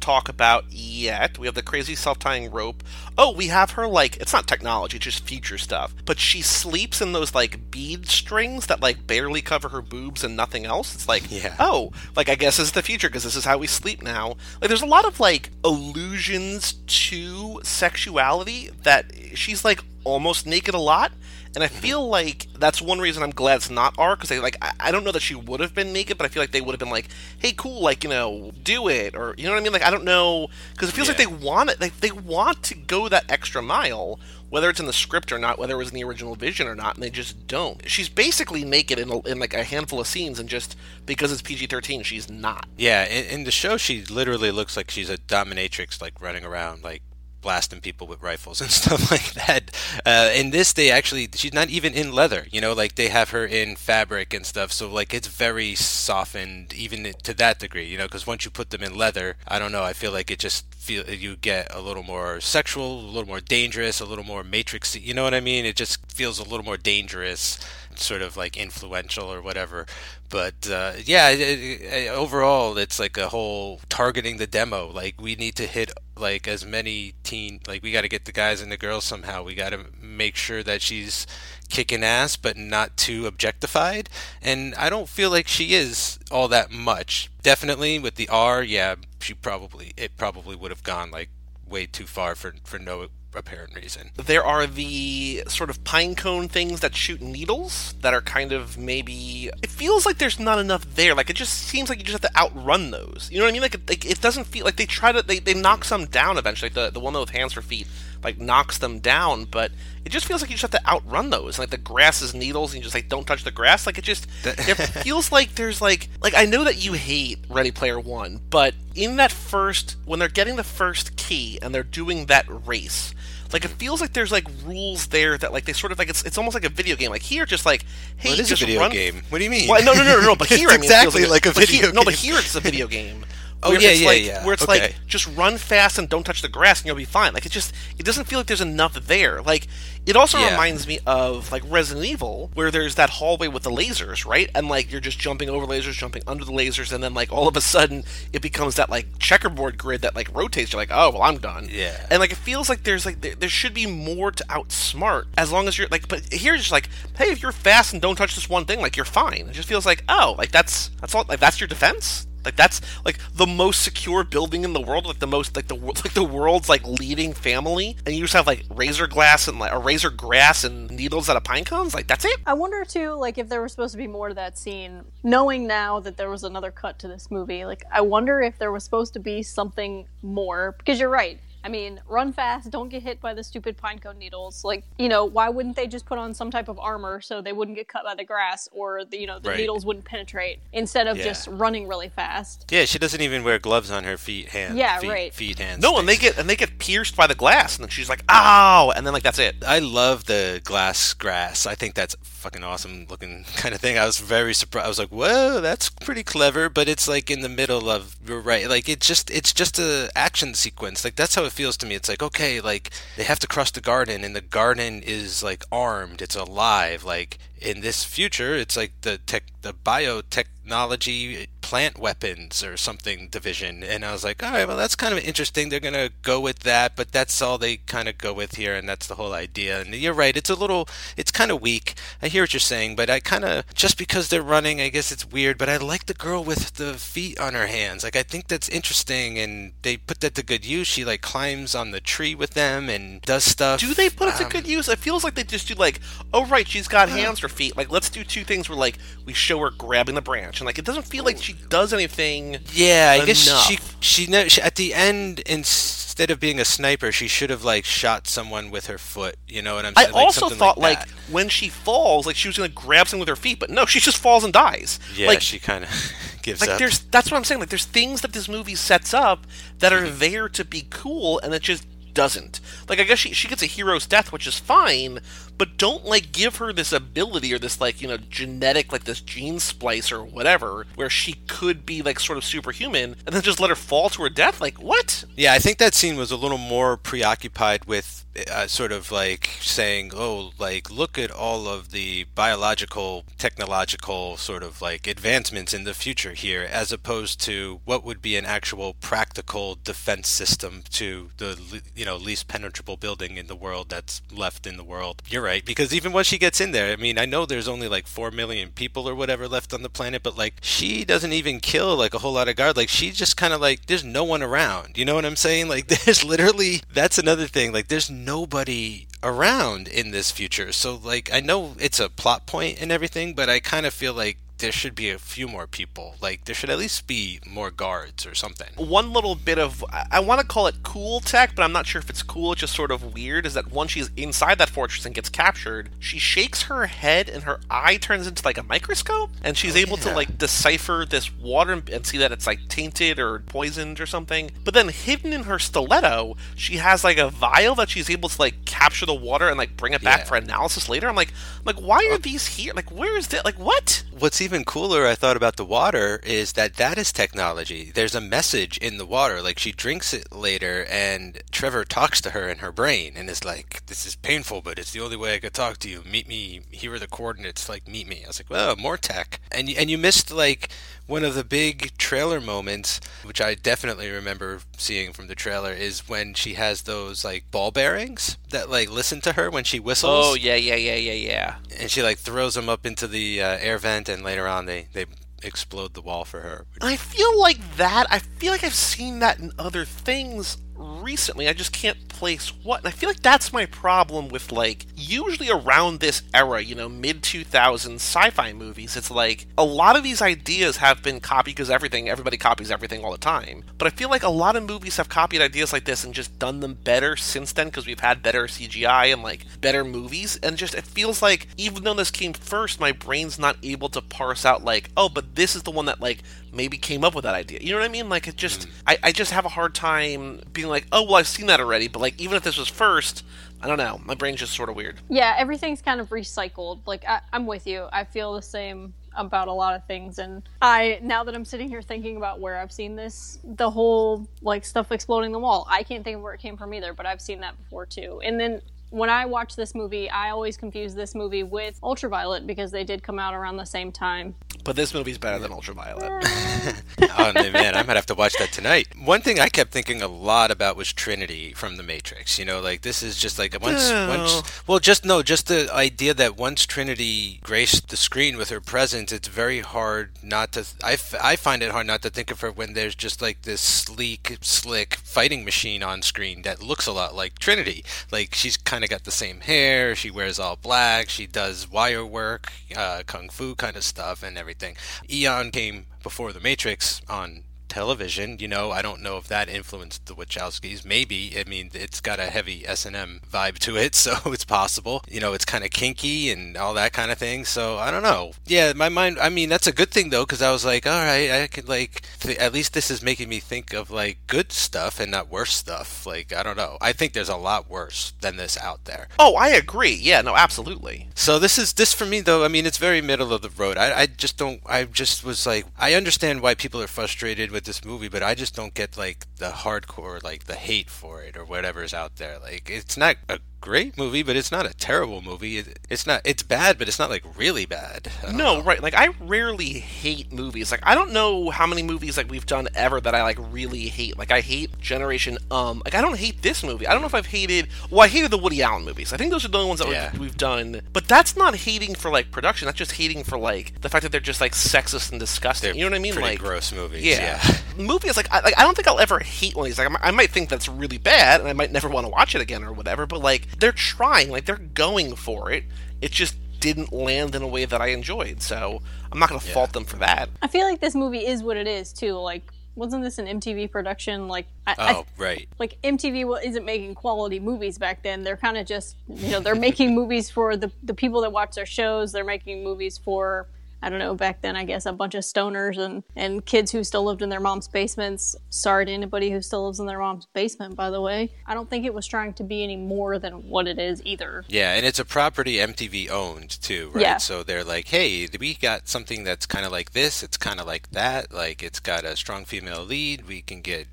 talk about yet. We have the crazy self-tying rope. Oh, we have her like it's not technology, it's just future stuff. But she sleeps in those like bead strings that like barely cover her boobs and nothing else. It's like, Yeah. oh, like I guess this is the future because this is how we sleep now. Like there's a lot of like allusions to sexuality that she's like almost naked a lot. And I feel like that's one reason I'm glad it's not R because like I, I don't know that she would have been naked, but I feel like they would have been like, "Hey, cool, like you know, do it," or you know what I mean? Like I don't know because it feels like they want it, like they want to go that extra mile, whether it's in the script or not, whether it was in the original vision or not, and they just don't. She's basically naked in, a, in like a handful of scenes, and just because it's PG-13, she's not. Yeah, in, in the show, she literally looks like she's a dominatrix, like running around, like blasting people with rifles and stuff like that. Uh, in this, they actually, she's not even in leather, you know, like they have her in fabric and stuff. So, like, it's very softened, even to that degree, you know, because once you put them in leather, I don't know, I feel like it just feel you get a little more sexual, a little more dangerous, a little more matrixy. You know what I mean? It just feels a little more dangerous sort of like influential or whatever. But uh, yeah, it, it, overall, it's like a whole targeting the demo. Like we need to hit like as many teen. Like we got to get the guys and the girls somehow. We got to make sure that she's kicking ass, but not too objectified. And I don't feel like she is all that much. Definitely with the R, yeah, she probably it probably would have gone like way too far for for no apparent reason. There are the sort of pine cone things that shoot needles that are kind of maybe. It feels like there's not enough there. Like it just seems like you just have to outrun those. You know what I mean? Like it, like, it doesn't feel like they try to. They, they knock some down eventually. Like the the one with hands for feet like knocks them down, but it just feels like you just have to outrun those. Like the grass is needles, and you just like don't touch the grass. Like it just it feels like there's like like I know that you hate Ready Player One, but in that first when they're getting the first key and they're doing that race. Like it mm-hmm. feels like there's like rules there that like they sort of like it's it's almost like a video game. Like here, just like hey, Well, it is a video run- game. What do you mean? Well, no, no, no, no. But here, I mean, exactly like a but video here- No, but here it's a video game. Oh, where yeah, it's yeah, like, yeah. Where it's Okay. like just run fast and don't touch the grass and you'll be fine. Like it just it doesn't feel like there's enough there. Like it also Yeah. reminds me of like Resident Evil where there's that hallway with the lasers, right? And like you're just jumping over lasers, jumping under the lasers, and then like all of a sudden it becomes that like checkerboard grid that like rotates. You're like, oh well, I'm done. Yeah. And like it feels like there's like there, there should be more to outsmart as long as you're like. But here it's just like, hey, if you're fast and don't touch this one thing, like you're fine. It just feels like oh, like that's that's all. Like that's your defense. Like that's like the most secure building in the world, like the most like the like the world's like leading family, and you just have like razor glass and like or razor grass and needles out of pine cones. Like that's it. I wonder too, like if there was supposed to be more to that scene. Knowing now that there was another cut to this movie, like I wonder if there was supposed to be something more. Because you're right. I mean, run fast, don't get hit by the stupid pinecone needles. Like, you know, why wouldn't they just put on some type of armor so they wouldn't get cut by the grass or the, you know, the Right. needles wouldn't penetrate instead of Yeah. just running really fast? Yeah, she doesn't even wear gloves on her feet, hands. Yeah, feet, right. Feet, hands. No, and they get and they get pierced by the glass, and then she's like, ow, and then like that's it. I love the glass grass. I think that's fucking awesome looking kind of thing. I was very surprised. I was like, "Whoa, that's pretty clever." But it's like in the middle of you're right. Like it's just it's just a action sequence. Like that's how it feels to me. It's like okay, like they have to cross the garden, and the garden is like armed. It's alive. Like in this future, it's like the tech, the biotechnology plant weapons or something division. And I was like, all right, well that's kind of interesting. They're gonna go with that, but that's all they kind of go with here, and that's the whole idea. And you're right, it's a little, it's kind of weak. I hear what you're saying, but I kind of just because they're running, I guess it's weird. But I like the girl with the feet on her hands. Like I think that's interesting, and they put that to good use. She like climbs on the tree with them and does stuff. Do they put it to Um, good use? It feels like they just do like, oh right, she's got hands or feet. Like let's do two things where like we show her grabbing the branch, and like it doesn't feel like she does anything. Yeah, I guess she she, know, she at the end instead of being a sniper, she should have like shot someone with her foot. You know what I'm I saying? Like, also thought like, that. when she falls, like she was gonna grab something with her feet, but no, she just falls and dies. yeah, like she kind of gives like up. there's that's what I'm saying. Like there's things that this movie sets up that are Mm-hmm. there to be cool, and it just doesn't. Like I guess she she gets a hero's death, which is fine, but don't like give her this ability or this like you know genetic like this gene splice or whatever where she could be like sort of superhuman and then just let her fall to her death like what Yeah, I think that scene was a little more preoccupied with uh, sort of like saying, "Oh, like look at all of the biological, technological sort of like advancements in the future here," as opposed to what would be an actual practical defense system to the you know least penetrable building in the world that's left in the world. Right because even when she gets in there, I mean, I know there's only like four million people or whatever left on the planet, but like she doesn't even kill like a whole lot of guard. Like she just kind of like there's no one around. You know what I'm saying? Like there's literally that's another thing. Like there's nobody around in this future. So like I know it's a plot point and everything, but I kind of feel like there should be a few more people. Like there should at least be more guards or something. one little bit of I- want to call it cool tech, but I'm not sure if it's cool. It's just sort of weird. Is that once she's inside that fortress and gets captured, she shakes her head and her eye turns into like a microscope, and she's oh, able to like decipher this water and- and see that it's like tainted or poisoned or something. But then hidden in her stiletto, she has like a vial that she's able to like capture the water and like bring it back Yeah. for analysis later. I'm like, I'm like why are uh, these here? Like where is that? Like what? What's even cooler, I thought about the water, is that that is technology. There's a message in the water. Like she drinks it later, and Trevor talks to her in her brain, and is like, "This is painful, but it's the only way I could talk to you. Meet me. Here are the coordinates. Like, meet me." I was like, "Well, more tech." And and you missed like one of the big trailer moments, which I definitely remember seeing from the trailer, is when she has those like ball bearings that like listen to her when she whistles Oh yeah, yeah, yeah, yeah, yeah. and she like throws them up into the uh, air vent, and later on they they explode the wall for her. I feel like that. I feel like I've seen that in other things recently. I just can't place what. And I feel like that's my problem with like usually around this era, you know, mid 2000s sci-fi movies. It's like a lot of these ideas have been copied because everything everybody copies everything all the time. But I feel like a lot of movies have copied ideas like this and just done them better since then because we've had better CGI and like better movies and just it feels like even though this came first, my brain's not able to parse out like, oh, but this is the one that like maybe came up with that idea. You know what I mean? Like it just mm. I, I just have a hard time being like, oh well I've seen that already, but like even if this was first, I don't know. My brain's just sort of weird. Yeah, everything's kind of recycled. Like I, I'm with you. I feel the same about a lot of things, and I now that I'm sitting here thinking about where I've seen this, the whole like stuff exploding the wall. I can't think of where it came from either, but I've seen that before too. And then when I watch this movie, I always confuse this movie with Ultraviolet because they did come out around the same time. But this movie's better than Ultraviolet. oh man, I might have to watch that tonight. One thing I kept thinking a lot about was Trinity from The Matrix. You know, like this is just like once, No. once. Well, just no, just the idea that once Trinity graced the screen with her presence, it's very hard not to. I, f- I find it hard not to think of her when there's just like this sleek, slick fighting machine on screen that looks a lot like Trinity. Like she's kind of got the same hair. She wears all black. She does wire work, uh, kung fu kind of stuff, and everything. Aeon came before the Matrix on television. You know, I don't know if that influenced the Wachowskis. Maybe. I mean, it's got a heavy S and M vibe to it, so it's possible. You know, it's kind of kinky and all that kind of thing. So I don't know. Yeah, my mind. I mean, that's a good thing though, because I was like, all right, I could like. Th- at least this is making me think of like good stuff and not worse stuff. Like I don't know. I think there's a lot worse than this out there. Oh, I agree. Yeah, no, absolutely. So this is this for me though. I mean, it's very middle of the road. I, I just don't. I just was like, I understand why people are frustrated with this movie, but I just don't get like the hardcore, like the hate for it or whatever's out there. Like, it's not a great movie, but it's not a terrible movie. It, it's not. It's bad, but it's not like really bad. No, know. right. Like I rarely hate movies. Like I don't know how many movies like we've done ever that I like really hate. Like I hate Generation Um. Like I don't hate this movie. I don't know if I've hated. Well, I hated the Woody Allen movies. I think those are the only ones that Yeah. we've, we've done. But that's not hating for like production. That's just hating for like the fact that they're just like sexist and disgusting. They're you know what I mean? Like gross movies. Yeah. yeah. movies like I, like I don't think I'll ever hate one of these. Like I might think that's really bad, and I might never want to watch it again or whatever. But like they're trying, like they're going for it. It just didn't land in a way that I enjoyed. So I'm not going to fault them for that. I feel like this movie is what it is too. Like, wasn't this an MTV production? Like, I, I Oh, right. like MTV isn't making quality movies back then. They're kind of just, you know, they're making movies for the the people that watch their shows. They're making movies for I don't know, back then I guess a bunch of stoners and, and kids who still lived in their mom's basements. Sorry to anybody who still lives in their mom's basement, by the way. I don't think it was trying to be any more than what it is either. Yeah, and it's a property MTV owned too, right? Yeah. So they're like, hey, we got something that's kind of like this, it's kind of like that. Like it's got a strong female lead. We can get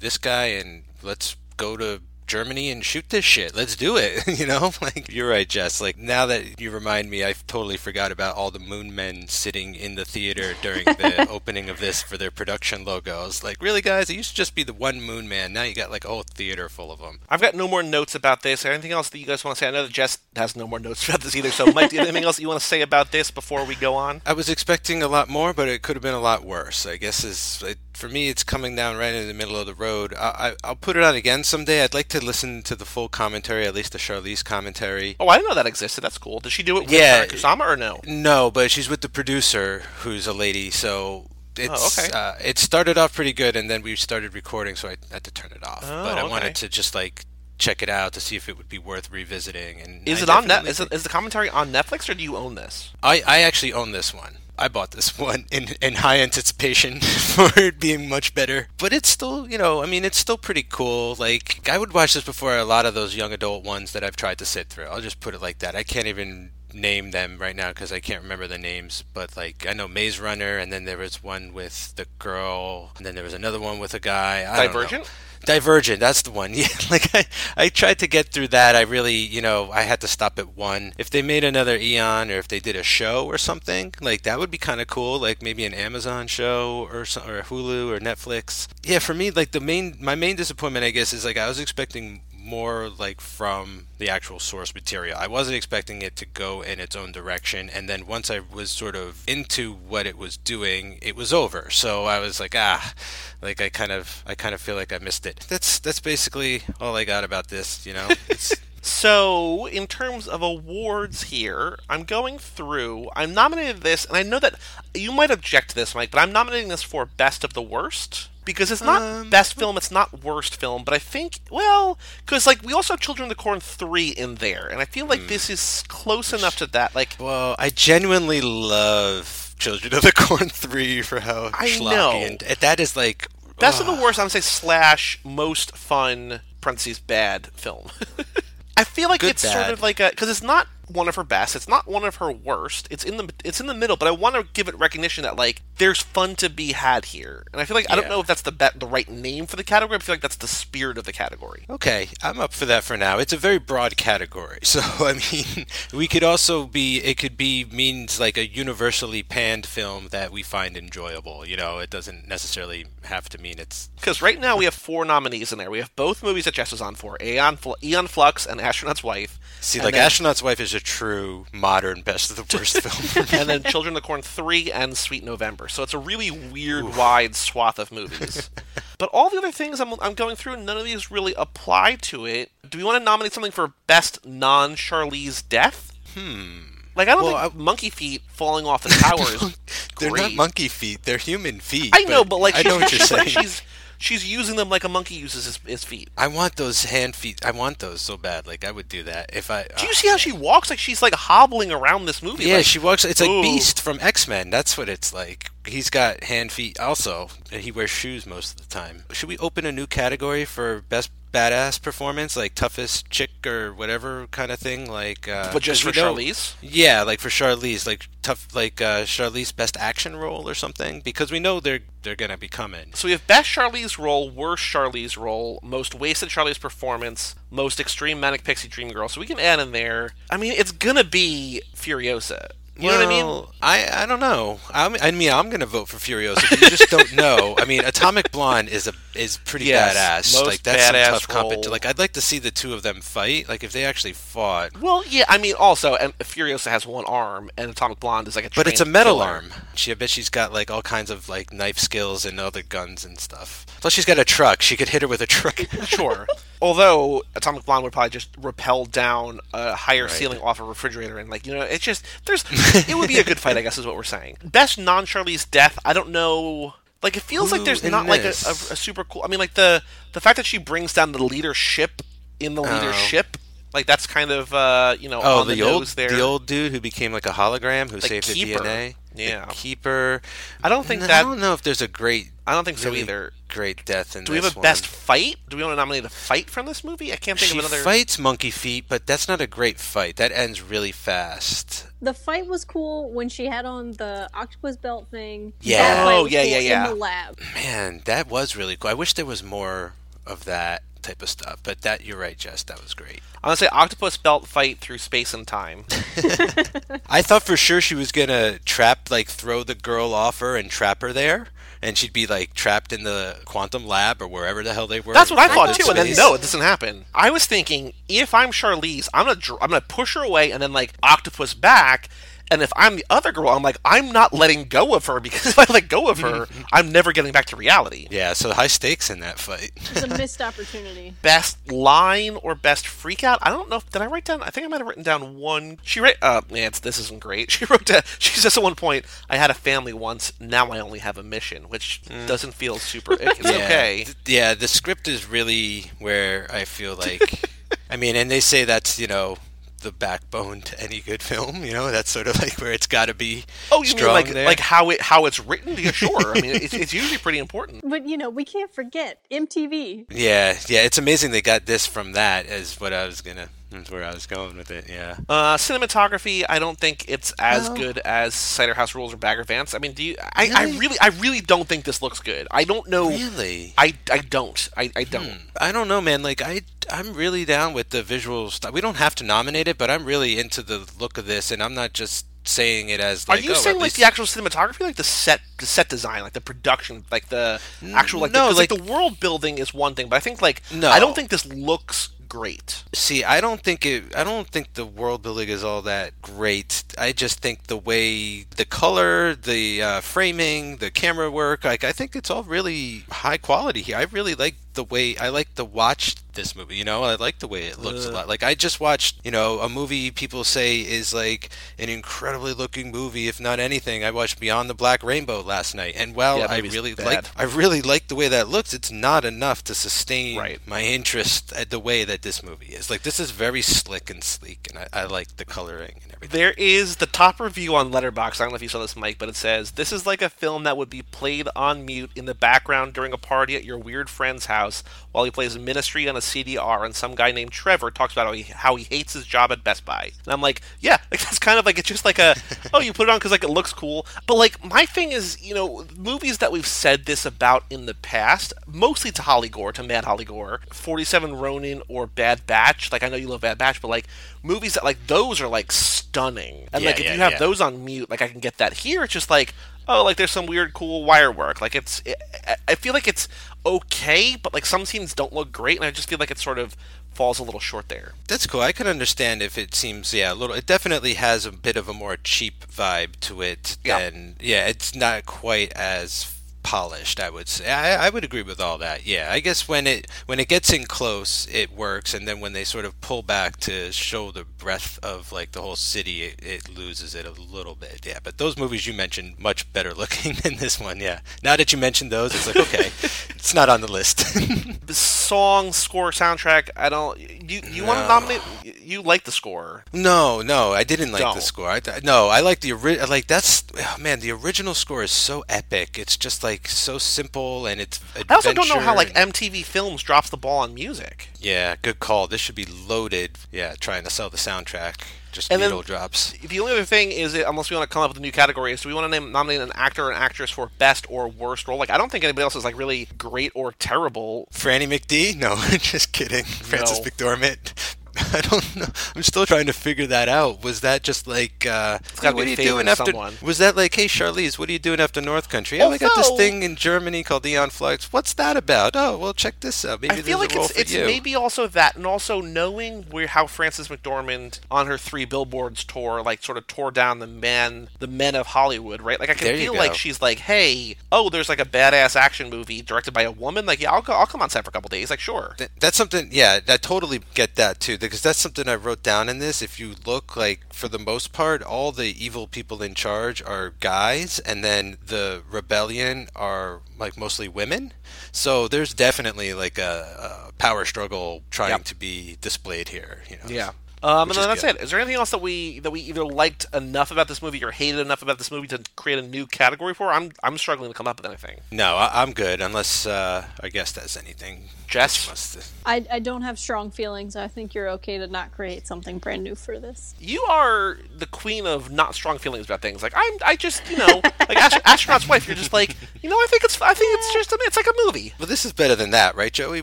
this guy and let's go to Germany and shoot this shit. Let's do it. you know, like you're right, Jess. Like now that you remind me, I totally forgot about all the Moon Men sitting in the theater during the opening of this for their production logos. Like, really, guys? It used to just be the one Moon Man. Now you got like a whole theater full of them. I've got no more notes about this. Anything else that you guys want to say? I know that Jess has no more notes about this either. So, Mike, anything else that you want to say about this before we go on? I was expecting a lot more, but it could have been a lot worse. I guess is for me, it's coming down right in the middle of the road. I, I, I'll put it on again someday. I'd like to listen to the full commentary, at least the Charlize commentary. Oh, I didn't know that existed. That's cool. Did she do it with Yeah. Kusama or no? No, but she's with the producer, who's a lady. So it's Oh, okay. uh, it started off pretty good, and then we started recording, so I had to turn it off. Oh, but I okay. wanted to just like check it out to see if it would be worth revisiting. And Is I it on net? Is, it, is the commentary on Netflix or do you own this? I, I actually own this one. I bought this one in, in high anticipation for it being much better. But it's still, you know, I mean, it's still pretty cool. Like, I would watch this before a lot of those young adult ones that I've tried to sit through. I'll just put it like that. I can't even name them right now because I can't remember the names. But, like, I know Maze Runner, and then there was one with the girl, and then there was another one with a guy. I. Divergent? Divergent, that's the one. Yeah, like I, I tried to get through that. I really, you know, I had to stop at one. If they made another Aeon, or if they did a show or something, like that would be kind of cool. Like maybe an Amazon show or or Hulu or Netflix. Yeah, for me, like the main, my main disappointment, I guess, is like I was expecting more like from the actual source material. I wasn't expecting it to go in its own direction and then once I was sort of into what it was doing, it was over. So I was like, ah, like I kind of I kind of feel like I missed it. That's that's basically all I got about this, you know. It's So, in terms of awards here, I'm going through. I'm nominated this, and I know that you might object to this, Mike, but I'm nominating this for Best of the Worst. Because it's not Um, best film, it's not worst film, but I think, well, because, like, we also have Children of the Corn 3 in there, and I feel like Hmm. this is close enough to that. Like, well, I genuinely love Children of the Corn 3 for how I schlocky know. and that is like Best of the worst, I'm say slash most fun parentheses bad film. I feel like Good it's sort of like a because it's not one of her best, it's not one of her worst. It's in the it's in the middle, but I want to give it recognition that like there's fun to be had here, and I feel like I don't know if that's the be- the right name for the category. I feel like that's the spirit of the category. Okay, I'm up for that for now. It's a very broad category. So, I mean, we could also be, it could be means like a universally panned film that we find enjoyable. You know, it doesn't necessarily have to mean it's. Because right now we have four nominees in there. We have both movies that Jess was on for: Aeon, Fl- Aeon Flux and Astronaut's Wife. See, And like then- Astronaut's Wife is a true modern best of the worst film. and then Children of the Corn 3 and Sweet November. So it's a really weird, wide swath of movies. but all the other things I'm, I'm going through, none of these really apply to it. Do we want to nominate something for Best Non Charlize Death? Hmm. Like, I don't Well, think monkey feet falling off the tower is They're not monkey feet, they're human feet. I know, but like, I know what you're saying. she's, she's using them like a monkey uses his, his feet. I want those hand feet. I want those so bad. Like, I would do that if I. Do you uh, see how she walks? Like, she's like hobbling around this movie. Yeah, like, she walks. It's like Ooh. Beast from X Men. That's what it's like. He's got hand feet also. and He wears shoes most of the time. Should we open a new category for best badass performance, like toughest chick or whatever kind of thing? Like, uh, But just for know- Charlize? Yeah, like for Charlize, like tough, like uh, Charlize best action role or something, because we know they're they're gonna be coming. So we have best Charlize role, worst Charlize role, most wasted Charlize performance, most extreme manic pixie dream girl. So we can add in there. I mean, it's gonna be Furiosa. You know what I mean? I I don't know. I mean, I mean, I'm going to vote for Furiosa. But you just don't know. I mean, Atomic Blonde is a is pretty Yes, badass. like that's some tough competition. Like I'd like to see the two of them fight. Like if they actually fought. Well, yeah. I mean, also, and Furiosa has one arm, and Atomic Blonde is like a. But it's a metal killer. arm. She, I bet she's got like all kinds of like knife skills and other guns and stuff. Plus, she's got a truck. She could hit her with a truck. Sure. Although Atomic Blonde would probably just rappel down a higher Right. ceiling off a refrigerator, and like you know, it's just there's. it would be a good fight, I guess, is what we're saying. Best non Charlize death. I don't know. Like it feels like there's not like a, a, a super cool. I mean, like the the fact that she brings down the leadership in the Oh. leadership Like that's kind of uh, you know Oh, on the, the, old there. the old dude who became like a hologram who The saved Keeper. the DNA. Yeah. the keeper. I don't think No, that. I don't know if there's a great, I don't think so really either. Great death in Do we have a one. best fight? Do we want to nominate a fight from this movie? I can't think She of another. She fights Monkey Feet, but that's not a great fight. That ends really fast. The fight was cool when she had on the octopus belt thing. Yeah. Oh, was yeah, cool yeah, yeah. In the lab. Man, that was really cool. I wish there was more of that type of stuff. But that you're right, Jess. That was great. I'm gonna say octopus belt fight through space and time. I thought for sure she was gonna trap, like, throw the girl off her and trap her there, and she'd be like trapped in the quantum lab or wherever the hell they were. That's what I I thought thought too, and then no, it doesn't happen. I was thinking if I'm Charlize, I'm gonna dr- I'm gonna push her away and then like octopus back. And if I'm the other girl, I'm like I'm not letting go of her because if I let go of her, I'm never getting back to reality. Yeah, so high stakes in that fight. It's a missed opportunity. Best line or best freak out? I don't know. If, did I write down? I think I might have written down one. She wrote. Uh, man, this isn't great. She wrote. Down, she says at one point, "I had a family once. Now I only have a mission," which doesn't feel super. It's yeah. okay. Th- Yeah, the script is really where I feel like. I mean, and they say that's you know the backbone to any good film. You know, that's sort of like where it's got to be. Oh, you mean like there. like how it how it's written? Yeah, sure. I mean, it's, it's usually pretty important. But you know, we can't forget MTV. Yeah, yeah, it's amazing they got this from that. Is what I was gonna. That's where I was going with it. Yeah. Uh, cinematography, I don't think it's as No. good as Cider House Rules or Bagger Vance. I mean, do you? I, I Really? really, I really don't think this looks good. I don't know. Really. I, I don't. I, I don't. I don't know, man. Like I, I'm really down with the visual stuff. We don't have to nominate it, but I'm really into the look of this, and I'm not just saying it as Are like. you oh, saying like the actual cinematography, like the set, the set design, like the production, like the actual, like, no, the, like, like- the world building is one thing, but I think like No. I don't think this looks great. See, I don't think it. I don't think the world building is all that great. I just think the way the color, the uh, framing, the camera work, like I think it's all really high quality here. I really like the way I like to watch this movie. You know, I like the way it looks a uh. lot. Like I just watched, you know, a movie people say is like an incredibly looking movie, if not anything. I watched Beyond the Black Rainbow last night, and while Yeah, I really like, I really like the way that looks. It's not enough to sustain Right. my interest at the way that this movie is. Like this is very slick and sleek, and I, I like the coloring and everything. There is the top review on Letterboxd. I don't know if you saw this, Mike, but it says this is like a film that would be played on mute in the background during a party at your weird friend's house while he plays Ministry on a CDR, and some guy named Trevor talks about how he, how he hates his job at Best Buy. And I'm like, yeah, like that's kind of like it's just like a oh, you put it on because like it looks cool. But like my thing is, you know, movies that we've said this about in the past, mostly to Holly Gore, to Mad Holly Gore, 47 Ronin or Bad Batch. Like I know you love Bad Batch, but like movies that like those are like stunning. And Yeah, like if yeah, you have yeah. those on mute, like I can get that. Here it's just like oh, like there's some weird cool wire work. Like it's it, I- feel like it's okay, but like some scenes don't look great, and I just feel like it sort of falls a little short there. That's cool. I can understand if it seems yeah a little. It definitely has a bit of a more cheap vibe to it Yeah. than yeah. It's not quite as polished. I would say. I, I would agree with all that. Yeah. I guess when it when it gets in close, it works, and then when they sort of pull back to show the breadth of like the whole city, it, it loses it a little bit. Yeah. But those movies you mentioned much better looking than this one. Yeah. Now that you mentioned those, it's like okay, it's not on the list. The song, score, soundtrack. I don't. You you want to nominate? You like the score? No, no, I didn't like Don't. the score. I, th- no, I like the original. like that's oh, man. The original score is so epic. It's just like so simple and it's. I also don't know how like MTV Films drops the ball on music. yeah, good call. This should be loaded. Yeah, trying to sell the soundtrack. Just And then- needle drops. The only other thing is, that, unless we want to come up with a new category, is do we want to name, nominate an actor or an actress for best or worst role? Like, I don't think anybody else is like really great or terrible. Franny McD? No, just kidding. Frances No. McDormand. I don't know. I'm still trying to figure that out. Was that just like, uh, what are you doing after? someone. Was that like, hey Charlize, what are you doing after North Country? Oh, I got this thing in Germany called Aeon Flux. What's that about? Oh, well, check this out. Maybe I feel like it's it's maybe also that, and also knowing where how Frances McDormand on her three billboards tour, like sort of tore down the men, the men of Hollywood, right? Like I can feel go. like she's like, hey, oh, there's like a badass action movie directed by a woman. Like, yeah, I'll go, I'll come on set for a couple days. Like, sure. Th- That's something. Yeah, I totally get that too. The because that's something I wrote down in this. If you look like, for the most part, all the evil people in charge are guys, and then the rebellion are like mostly women. So there's definitely like a, a power struggle trying Yep. to be displayed here. You know? Yeah. Um, and then that's good. it. Is there anything else that we that we either liked enough about this movie or hated enough about this movie to create a new category for? I'm I'm struggling to come up with anything. No, I, I'm good unless uh, our guest has anything. Jess? Must- I, I don't have strong feelings. I think you're okay to not create something brand new for this. You are the queen of not strong feelings about things. Like I'm, I just you know, like Ast- astronaut's wife. You're just like, you know, I think it's I think it's just I mean, it's like a movie. Well, this is better than that, right, Joey?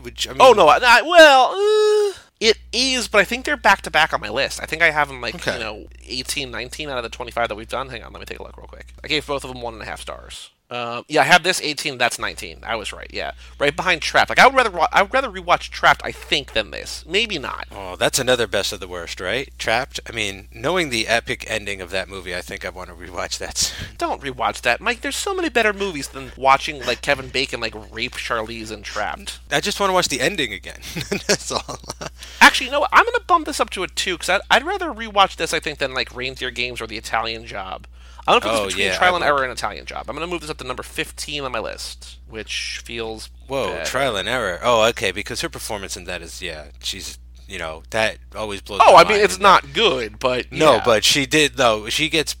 Would you, I mean, Oh no, I, I- well, uh, it is, but I think they're back to back on my list. I think I have them like Okay. you know 18, 19 out of the 25 that we've done. Hang on, let me take a look real quick. I gave both of them one and a half stars. Um, yeah, I have this 18. That's 19. I was right. Yeah, right behind Trapped. Like I would rather wa- I would rather rewatch Trapped. I think than this. Maybe not. Oh, that's another best of the worst, right? Trapped. I mean, knowing the epic ending of that movie, I think I want to rewatch that. soon. Don't rewatch that, Mike. There's so many better movies than watching like Kevin Bacon like rape Charlize and Trapped. I just want to watch the ending again. that's all. Actually, you know what? I'm gonna bump this up to a two because I'd, I'd rather rewatch this. I think than like Reindeer Games or The Italian Job. I'm gonna put Oh, this between yeah, Trial I and. Error and Italian Job. I'm gonna move this up to number 15 on my list, which feels Whoa, bad. trial and error. Oh, okay, because her performance in that is yeah, she's you know that always blows. Oh, I mean it's not good, but No, yeah. but she did though. She gets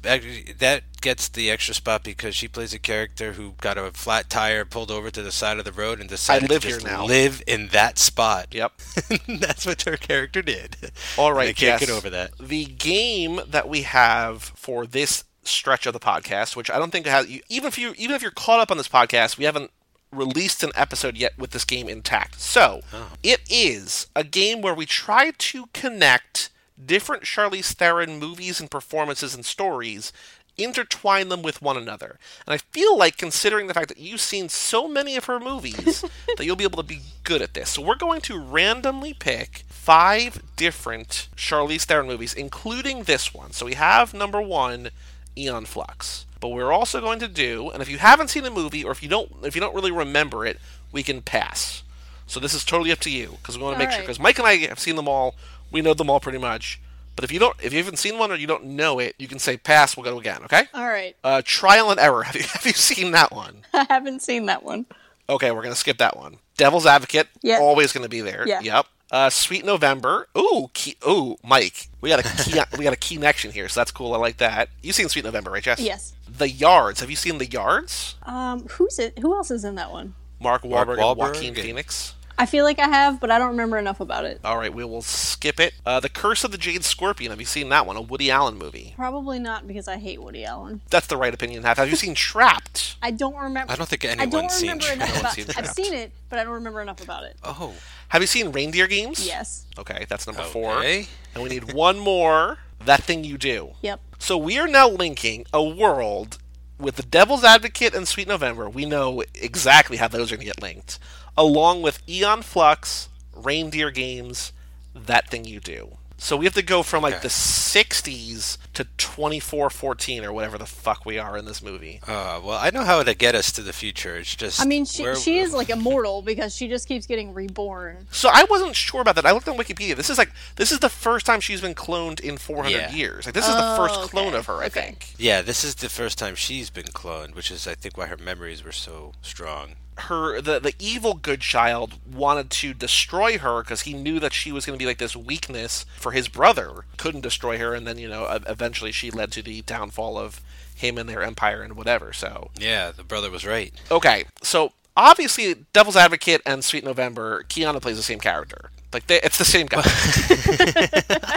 that gets the extra spot because she plays a character who got a flat tire pulled over to the side of the road and decided live to here just now. live in that spot. Yep. That's what her character did. All right, And I can't Jess, get over that. The game that we have for this stretch of the podcast, which I don't think has even if you even if you're caught up on this podcast, we haven't released an episode yet with this game intact. So Oh. it is a game where we try to connect different Charlize Theron movies and performances and stories. Intertwine them with one another. And I feel like, considering the fact that you've seen so many of her movies, that you'll be able to be good at this. So, we're going to randomly pick five different Charlize Theron movies, including this one. So, we have number one, Aeon Flux. But we're also going to do, and if you haven't seen the movie or if you don't, if you don't really remember it, we can pass. So this is totally up to you because we want to make sure. Because Mike and I have seen them all, we know them all pretty much. But if you don't, if you haven't seen one or you don't know it, you can say pass. We'll go again. Okay. All right. Uh, Trial and Error. Have you have you seen that one? I haven't seen that one. Okay, we're gonna skip that one. Devil's Advocate. Yeah. Always gonna be there. Yeah. Yep. Uh, Sweet November. Ooh, key, ooh, Mike. We got a key, we got a key connection here, so that's cool. I like that. You've seen Sweet November, right, Jess? Yes. The Yards. Have you seen The Yards? Um, who's it? Who else is in that one? Mark Wahlberg, Mark and Joaquin and- Phoenix. I feel like I have, but I don't remember enough about it. All right, we will skip it. Uh, the Curse of the Jade Scorpion. Have you seen that one? A Woody Allen movie. Probably not because I hate Woody Allen. That's the right opinion to have. Have you seen Trapped? I don't remember. I don't think I don't anyone's seen remember enough about. seen I've Trapped. seen it, but I don't remember enough about it. Oh, Have you seen Reindeer Games? Yes. Okay, that's number four. okay. And we need one more. That thing you do. Yep. So we are now linking a world with the Devil's Advocate and Sweet November. We know exactly how those are going to get linked, along with Aeon Flux, Reindeer Games, That Thing You Do. So we have to go from like Okay. the 60s to 2414 or whatever the fuck we are in this movie. Uh, well, I know how to get us to the future. It's just I mean, she where- she is like immortal because she just keeps getting reborn. So I wasn't sure about that. I looked on Wikipedia. This is like this is the first time she's been cloned in 400 Yeah. years. Like this is the Oh, first okay. clone of her, I Okay. think. Yeah, this is the first time she's been cloned, which is I think why her memories were so strong. Her the the evil good child wanted to destroy her because he knew that she was going to be like this weakness for his brother. Couldn't destroy her and then you know eventually she led to the downfall of him and their empire and whatever so. Yeah, the brother was right. okay so obviously devil's advocate and sweet november Keanu plays the same character. Like they, it's the same guy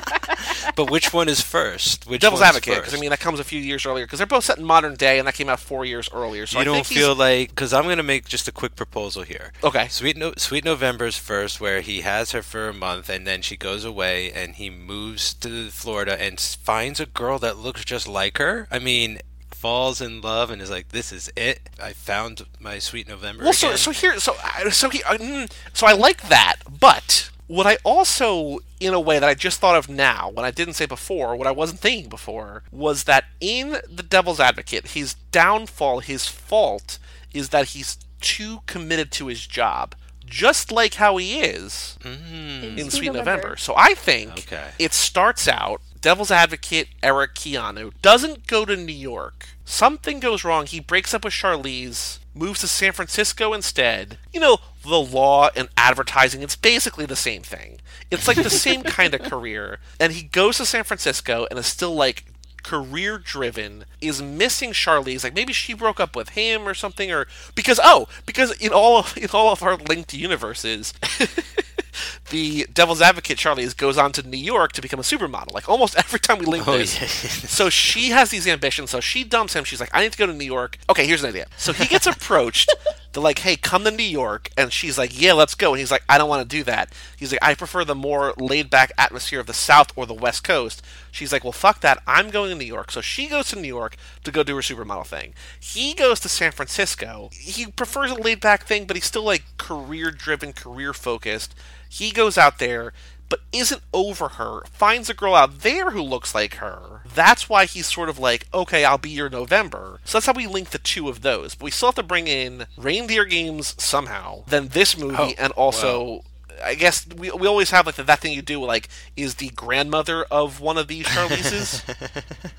But which one is first? Which devil's advocate because i mean that comes a few years earlier because they're both set in modern day and that came out four years earlier so you I don't think he's- feel like because I'm gonna make just a quick proposal here. Okay. Sweet no- Sweet November's first, where he has her for a month, and then she goes away, and he moves to Florida and finds a girl that looks just like her. I mean, falls in love and is like, "This is it. I found my Sweet November." Well, so again." so here, so so he, mm, so I like that, but what I also, in a way that I just thought of now, what I didn't say before, what I wasn't thinking before, was that in the Devil's Advocate, his downfall, his fault, is that he's too committed to his job. just like how he is mm. in Sweet November. So I think Okay. it starts out Devil's Advocate Eric Keanu doesn't go to New York. Something goes wrong. He breaks up with Charlize, moves to San Francisco instead. You know, the law and advertising, it's basically the same thing. It's like the same kind of career. And he goes to San Francisco and is still like career driven is missing Charlize. Like maybe she broke up with him or something or because oh because in all of, in all of our linked universes the devil's advocate Charlize goes on to New York to become a supermodel. Like almost every time we link Oh, this. yeah. so she has these ambitions. So she dumps him. She's like I need to go to New York. Okay here's an idea. So he gets approached they're like hey come to New York. And she's like yeah let's go. And he's like I don't want to do that. He's like I prefer the more laid back atmosphere of the South or the West Coast. She's like well fuck that. I'm going to New York. So she goes to New York to go do her supermodel thing. He goes to San Francisco. He prefers a laid back thing but he's still like career driven career focused he goes out there but isn't over her, finds a girl out there who looks like her. That's why he's sort of like, okay, I'll be your November. So that's how we link the two of those. But we still have to bring in Reindeer Games somehow, then this movie, Oh, and also. I guess we, we always have like the, that thing you do like is the grandmother of one of these Charlize's.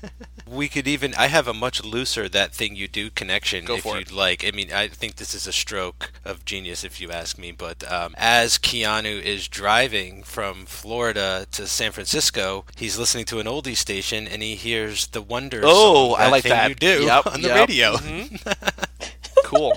We could even. I have a much looser that thing you do connection. Go if for you'd it. like. I mean, I think this is a stroke of genius, if you ask me. But um, as Keanu is driving from Florida to San Francisco, he's listening to an oldie station and he hears the Wonder. Oh, I like thing that. You do Yep, on the yep. radio. cool.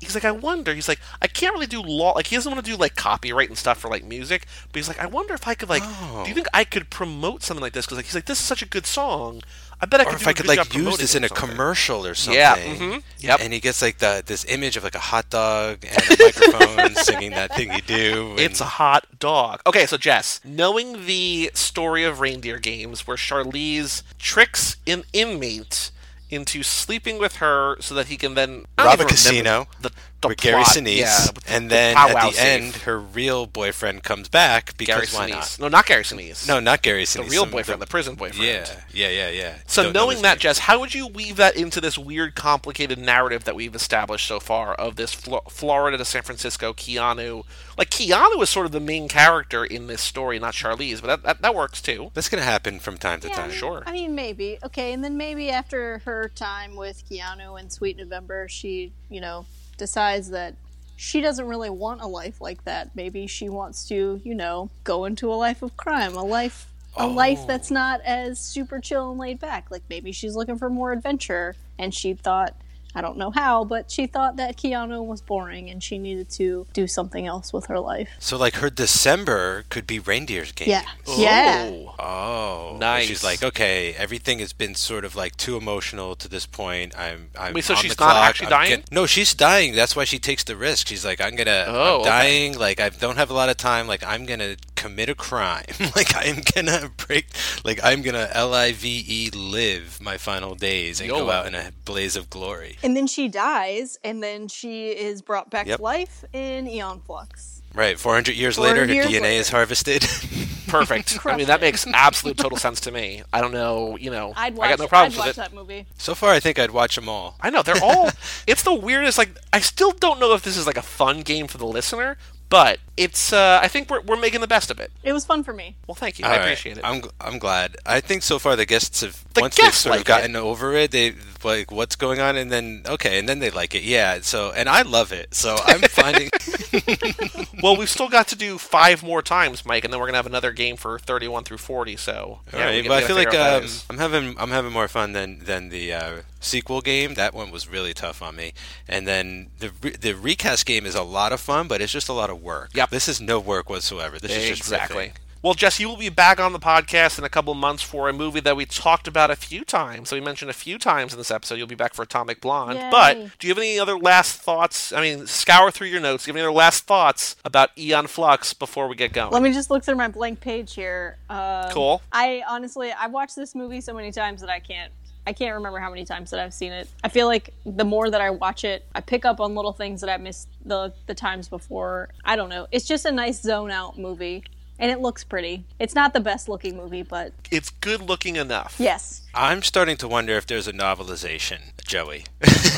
He's like, I wonder. He's like, I can't really do law. Like, he doesn't want to do like copyright and stuff for like music. But he's like, I wonder if I could like. Oh. Do you think I could promote something like this? Because like, he's like, this is such a good song. I bet I could. Or do if a I could like use this in a something." commercial or something. Yeah, mhm, yep. And he gets like the this image of like a hot dog and a microphone singing that thing you do. and- It's a hot dog. Okay, so Jess, knowing the story of Reindeer Games, where Charlize tricks an inmate into sleeping with her so that he can then rob a casino The, the with Gary. Sinise, yeah, with the- and then powwow at the safe. end, her real boyfriend comes back Gary because why Sinise. not? No, not Gary Sinise. No, not Gary Sinise. the real some- boyfriend, the, prison boyfriend. yeah, yeah, yeah, yeah. So Don't knowing his that, name. Jess, how would you weave that into this weird, complicated narrative that we've established so far of this Flo- Florida to San Francisco Keanu? Like Keanu is sort of the main character in this story, not Charlize, but that, that, that works too. that's gonna happen from time to Yeah, I time. mean- Sure. I mean, maybe. Okay, and then maybe after her time with Keanu in Sweet November, she, you know, decides that she doesn't really want a life like that. Maybe she wants to, you know, go into a life of crime, a life a life that's oh. not as super chill and laid back. Like maybe she's looking for more adventure and she thought I don't know how, but she thought that Keanu was boring and she needed to do something else with her life. So like her December could be reindeer's game. Yeah. Yeah. Oh. Nice. She's like, okay, everything has been sort of like too emotional to this point. I'm, I'm. Wait, so on she's the not clock. actually I'm dying? get- no, she's dying. That's why she takes the risk. She's like, I'm gonna, Oh, I'm okay. dying. Like I don't have a lot of time. Like I'm gonna commit a crime. like I'm gonna break. Like I'm gonna L I V E live my final days and go out in a blaze of glory. And then she dies, and then she is brought back Yep. to life in Aeon Flux. Right. 400 years later, her DNA later. is harvested. Perfect. I mean, that makes absolute total sense to me. I don't know, you know, I'd watch, I got no problems I'd watch with it. that movie. so far, I think I'd watch them all. I know they're all. it's the weirdest. Like I still don't know if this is like a fun game for the listener, but it's. uh I think we're we're making the best of it. It was fun for me. Well, thank you. All I right. appreciate it. I'm I'm glad. I think so far the guests have The once they've guests sort of like gotten over it, they like what's going on, and then okay, and then they like it. Yeah. So and I love it. So I'm finding. well, we've still got to do five more times, Mike, and then we're gonna have another game for thirty-one through forty. So All yeah, right, but I feel like figure out what um. I'm having I'm having more fun than than the uh, sequel game. That one was really tough on me, and then the re- the recast game is a lot of fun, but it's just a lot of work. Yep. This is no work whatsoever. This is just exactly. Well, Jess, you will be back on the podcast in a couple months for a movie that we talked about a few times. So we mentioned a few times in this episode. You'll be back for Atomic Blonde. Yay. But do you have any other last thoughts? I mean, scour through your notes. Do you have any other last thoughts about Aeon Flux before we get going? Let me just look through my blank page here. Um, Cool. I honestly, I've watched this movie so many times that I can't. I can't remember how many times that I've seen it. I feel like the more that I watch it, I pick up on little things that I missed the the times before. I don't know. It's just a nice zone out movie. And it looks pretty. It's not the best looking movie, but It's good looking enough. yes. I'm starting to wonder if there's a novelization, Joey.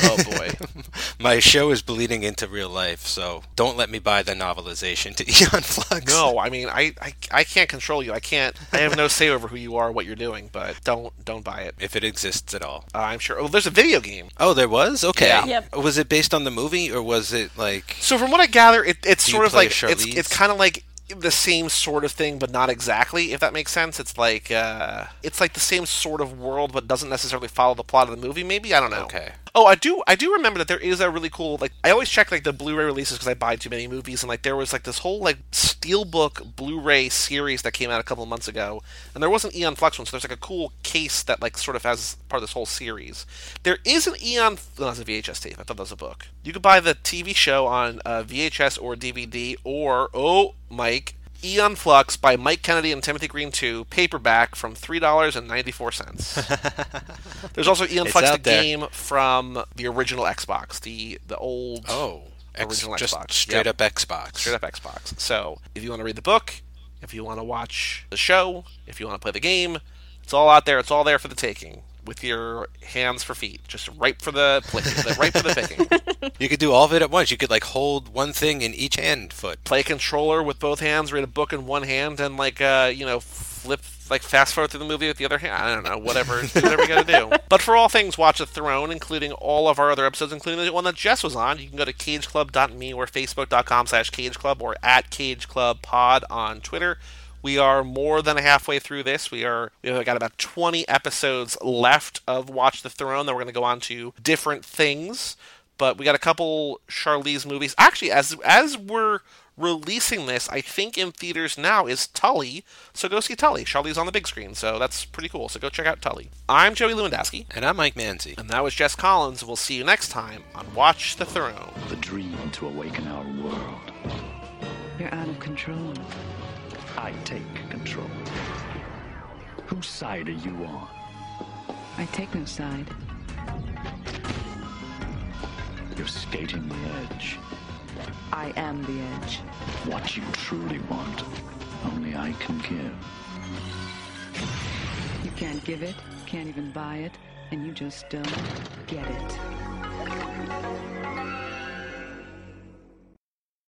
Oh boy. My show is bleeding into real life, so don't let me buy the novelization to Aeon Flux. No, I mean I, I I can't control you. I can't. I have no say over who you are, what you're doing. But don't don't buy it. If it exists at all. Uh, I'm sure. Oh, there's a video game. Oh, there was? Okay. Yeah. Yep. Was it based on the movie, or was it like. So from what I gather, it, it's Do sort of play like it's it's kind of like the same sort of thing, but not exactly. If that makes sense, it's like uh, it's like the same sort of world, but doesn't necessarily follow the plot of the movie. Maybe I don't know. Okay. Oh, I do. I do remember that there is a really cool. Like I always check like the Blu-ray releases because I buy too many movies, and like there was like this whole like steelbook Blu-ray series that came out a couple months ago, and there was an Aeon Flux one, so there's like a cool case that like sort of has part of this whole series. There is an Aeon. No, that's a VHS tape. I thought that was a book. You could buy the TV show on uh, VHS or DVD, or oh, Mike. Aeon Flux by Mike Kennedy and Timothy Green 2, paperback from $3.94. There's also Aeon It's Flux the there. game from the original Xbox, the the old Oh. X, Original just Xbox. straight Yep. up Xbox. straight up Xbox. So if you want to read the book, if you want to watch the show, if you want to play the game, it's all out there. It's all there for the taking. With your hands for feet, just ripe for the the- ripe for the picking. You could do all of it at once. You could like hold one thing in each hand foot. Play a controller with both hands, read a book in one hand, and like uh, you know, flip like fast forward through the movie with the other hand. I don't know, whatever, do whatever you got to do. But for all things Watch the Throne, including all of our other episodes, including the one that Jess was on, you can go to cageclub.me or facebook.com slash cageclub or at cageclubpod on Twitter. We are more than halfway through this. We are we have got about 20 episodes left of Watch the Throne. Then we're going to go on to different things. But we got a couple Charlize movies. Actually, as as we're releasing this, I think in theaters now is Tully. So go see Tully. Charlize on the big screen. So that's pretty cool. So go check out Tully. I'm Joey Lewandowski, And I'm Mike Manzi. and that was Jess Collins. We'll see you next time on Watch the Throne. the dream to awaken our world. You're out of control. I take control. Whose side are you on? I take no side. You're skating the edge. I am the edge. What you truly want, only I can give. You can't give it, can't even buy it, and you just don't get it.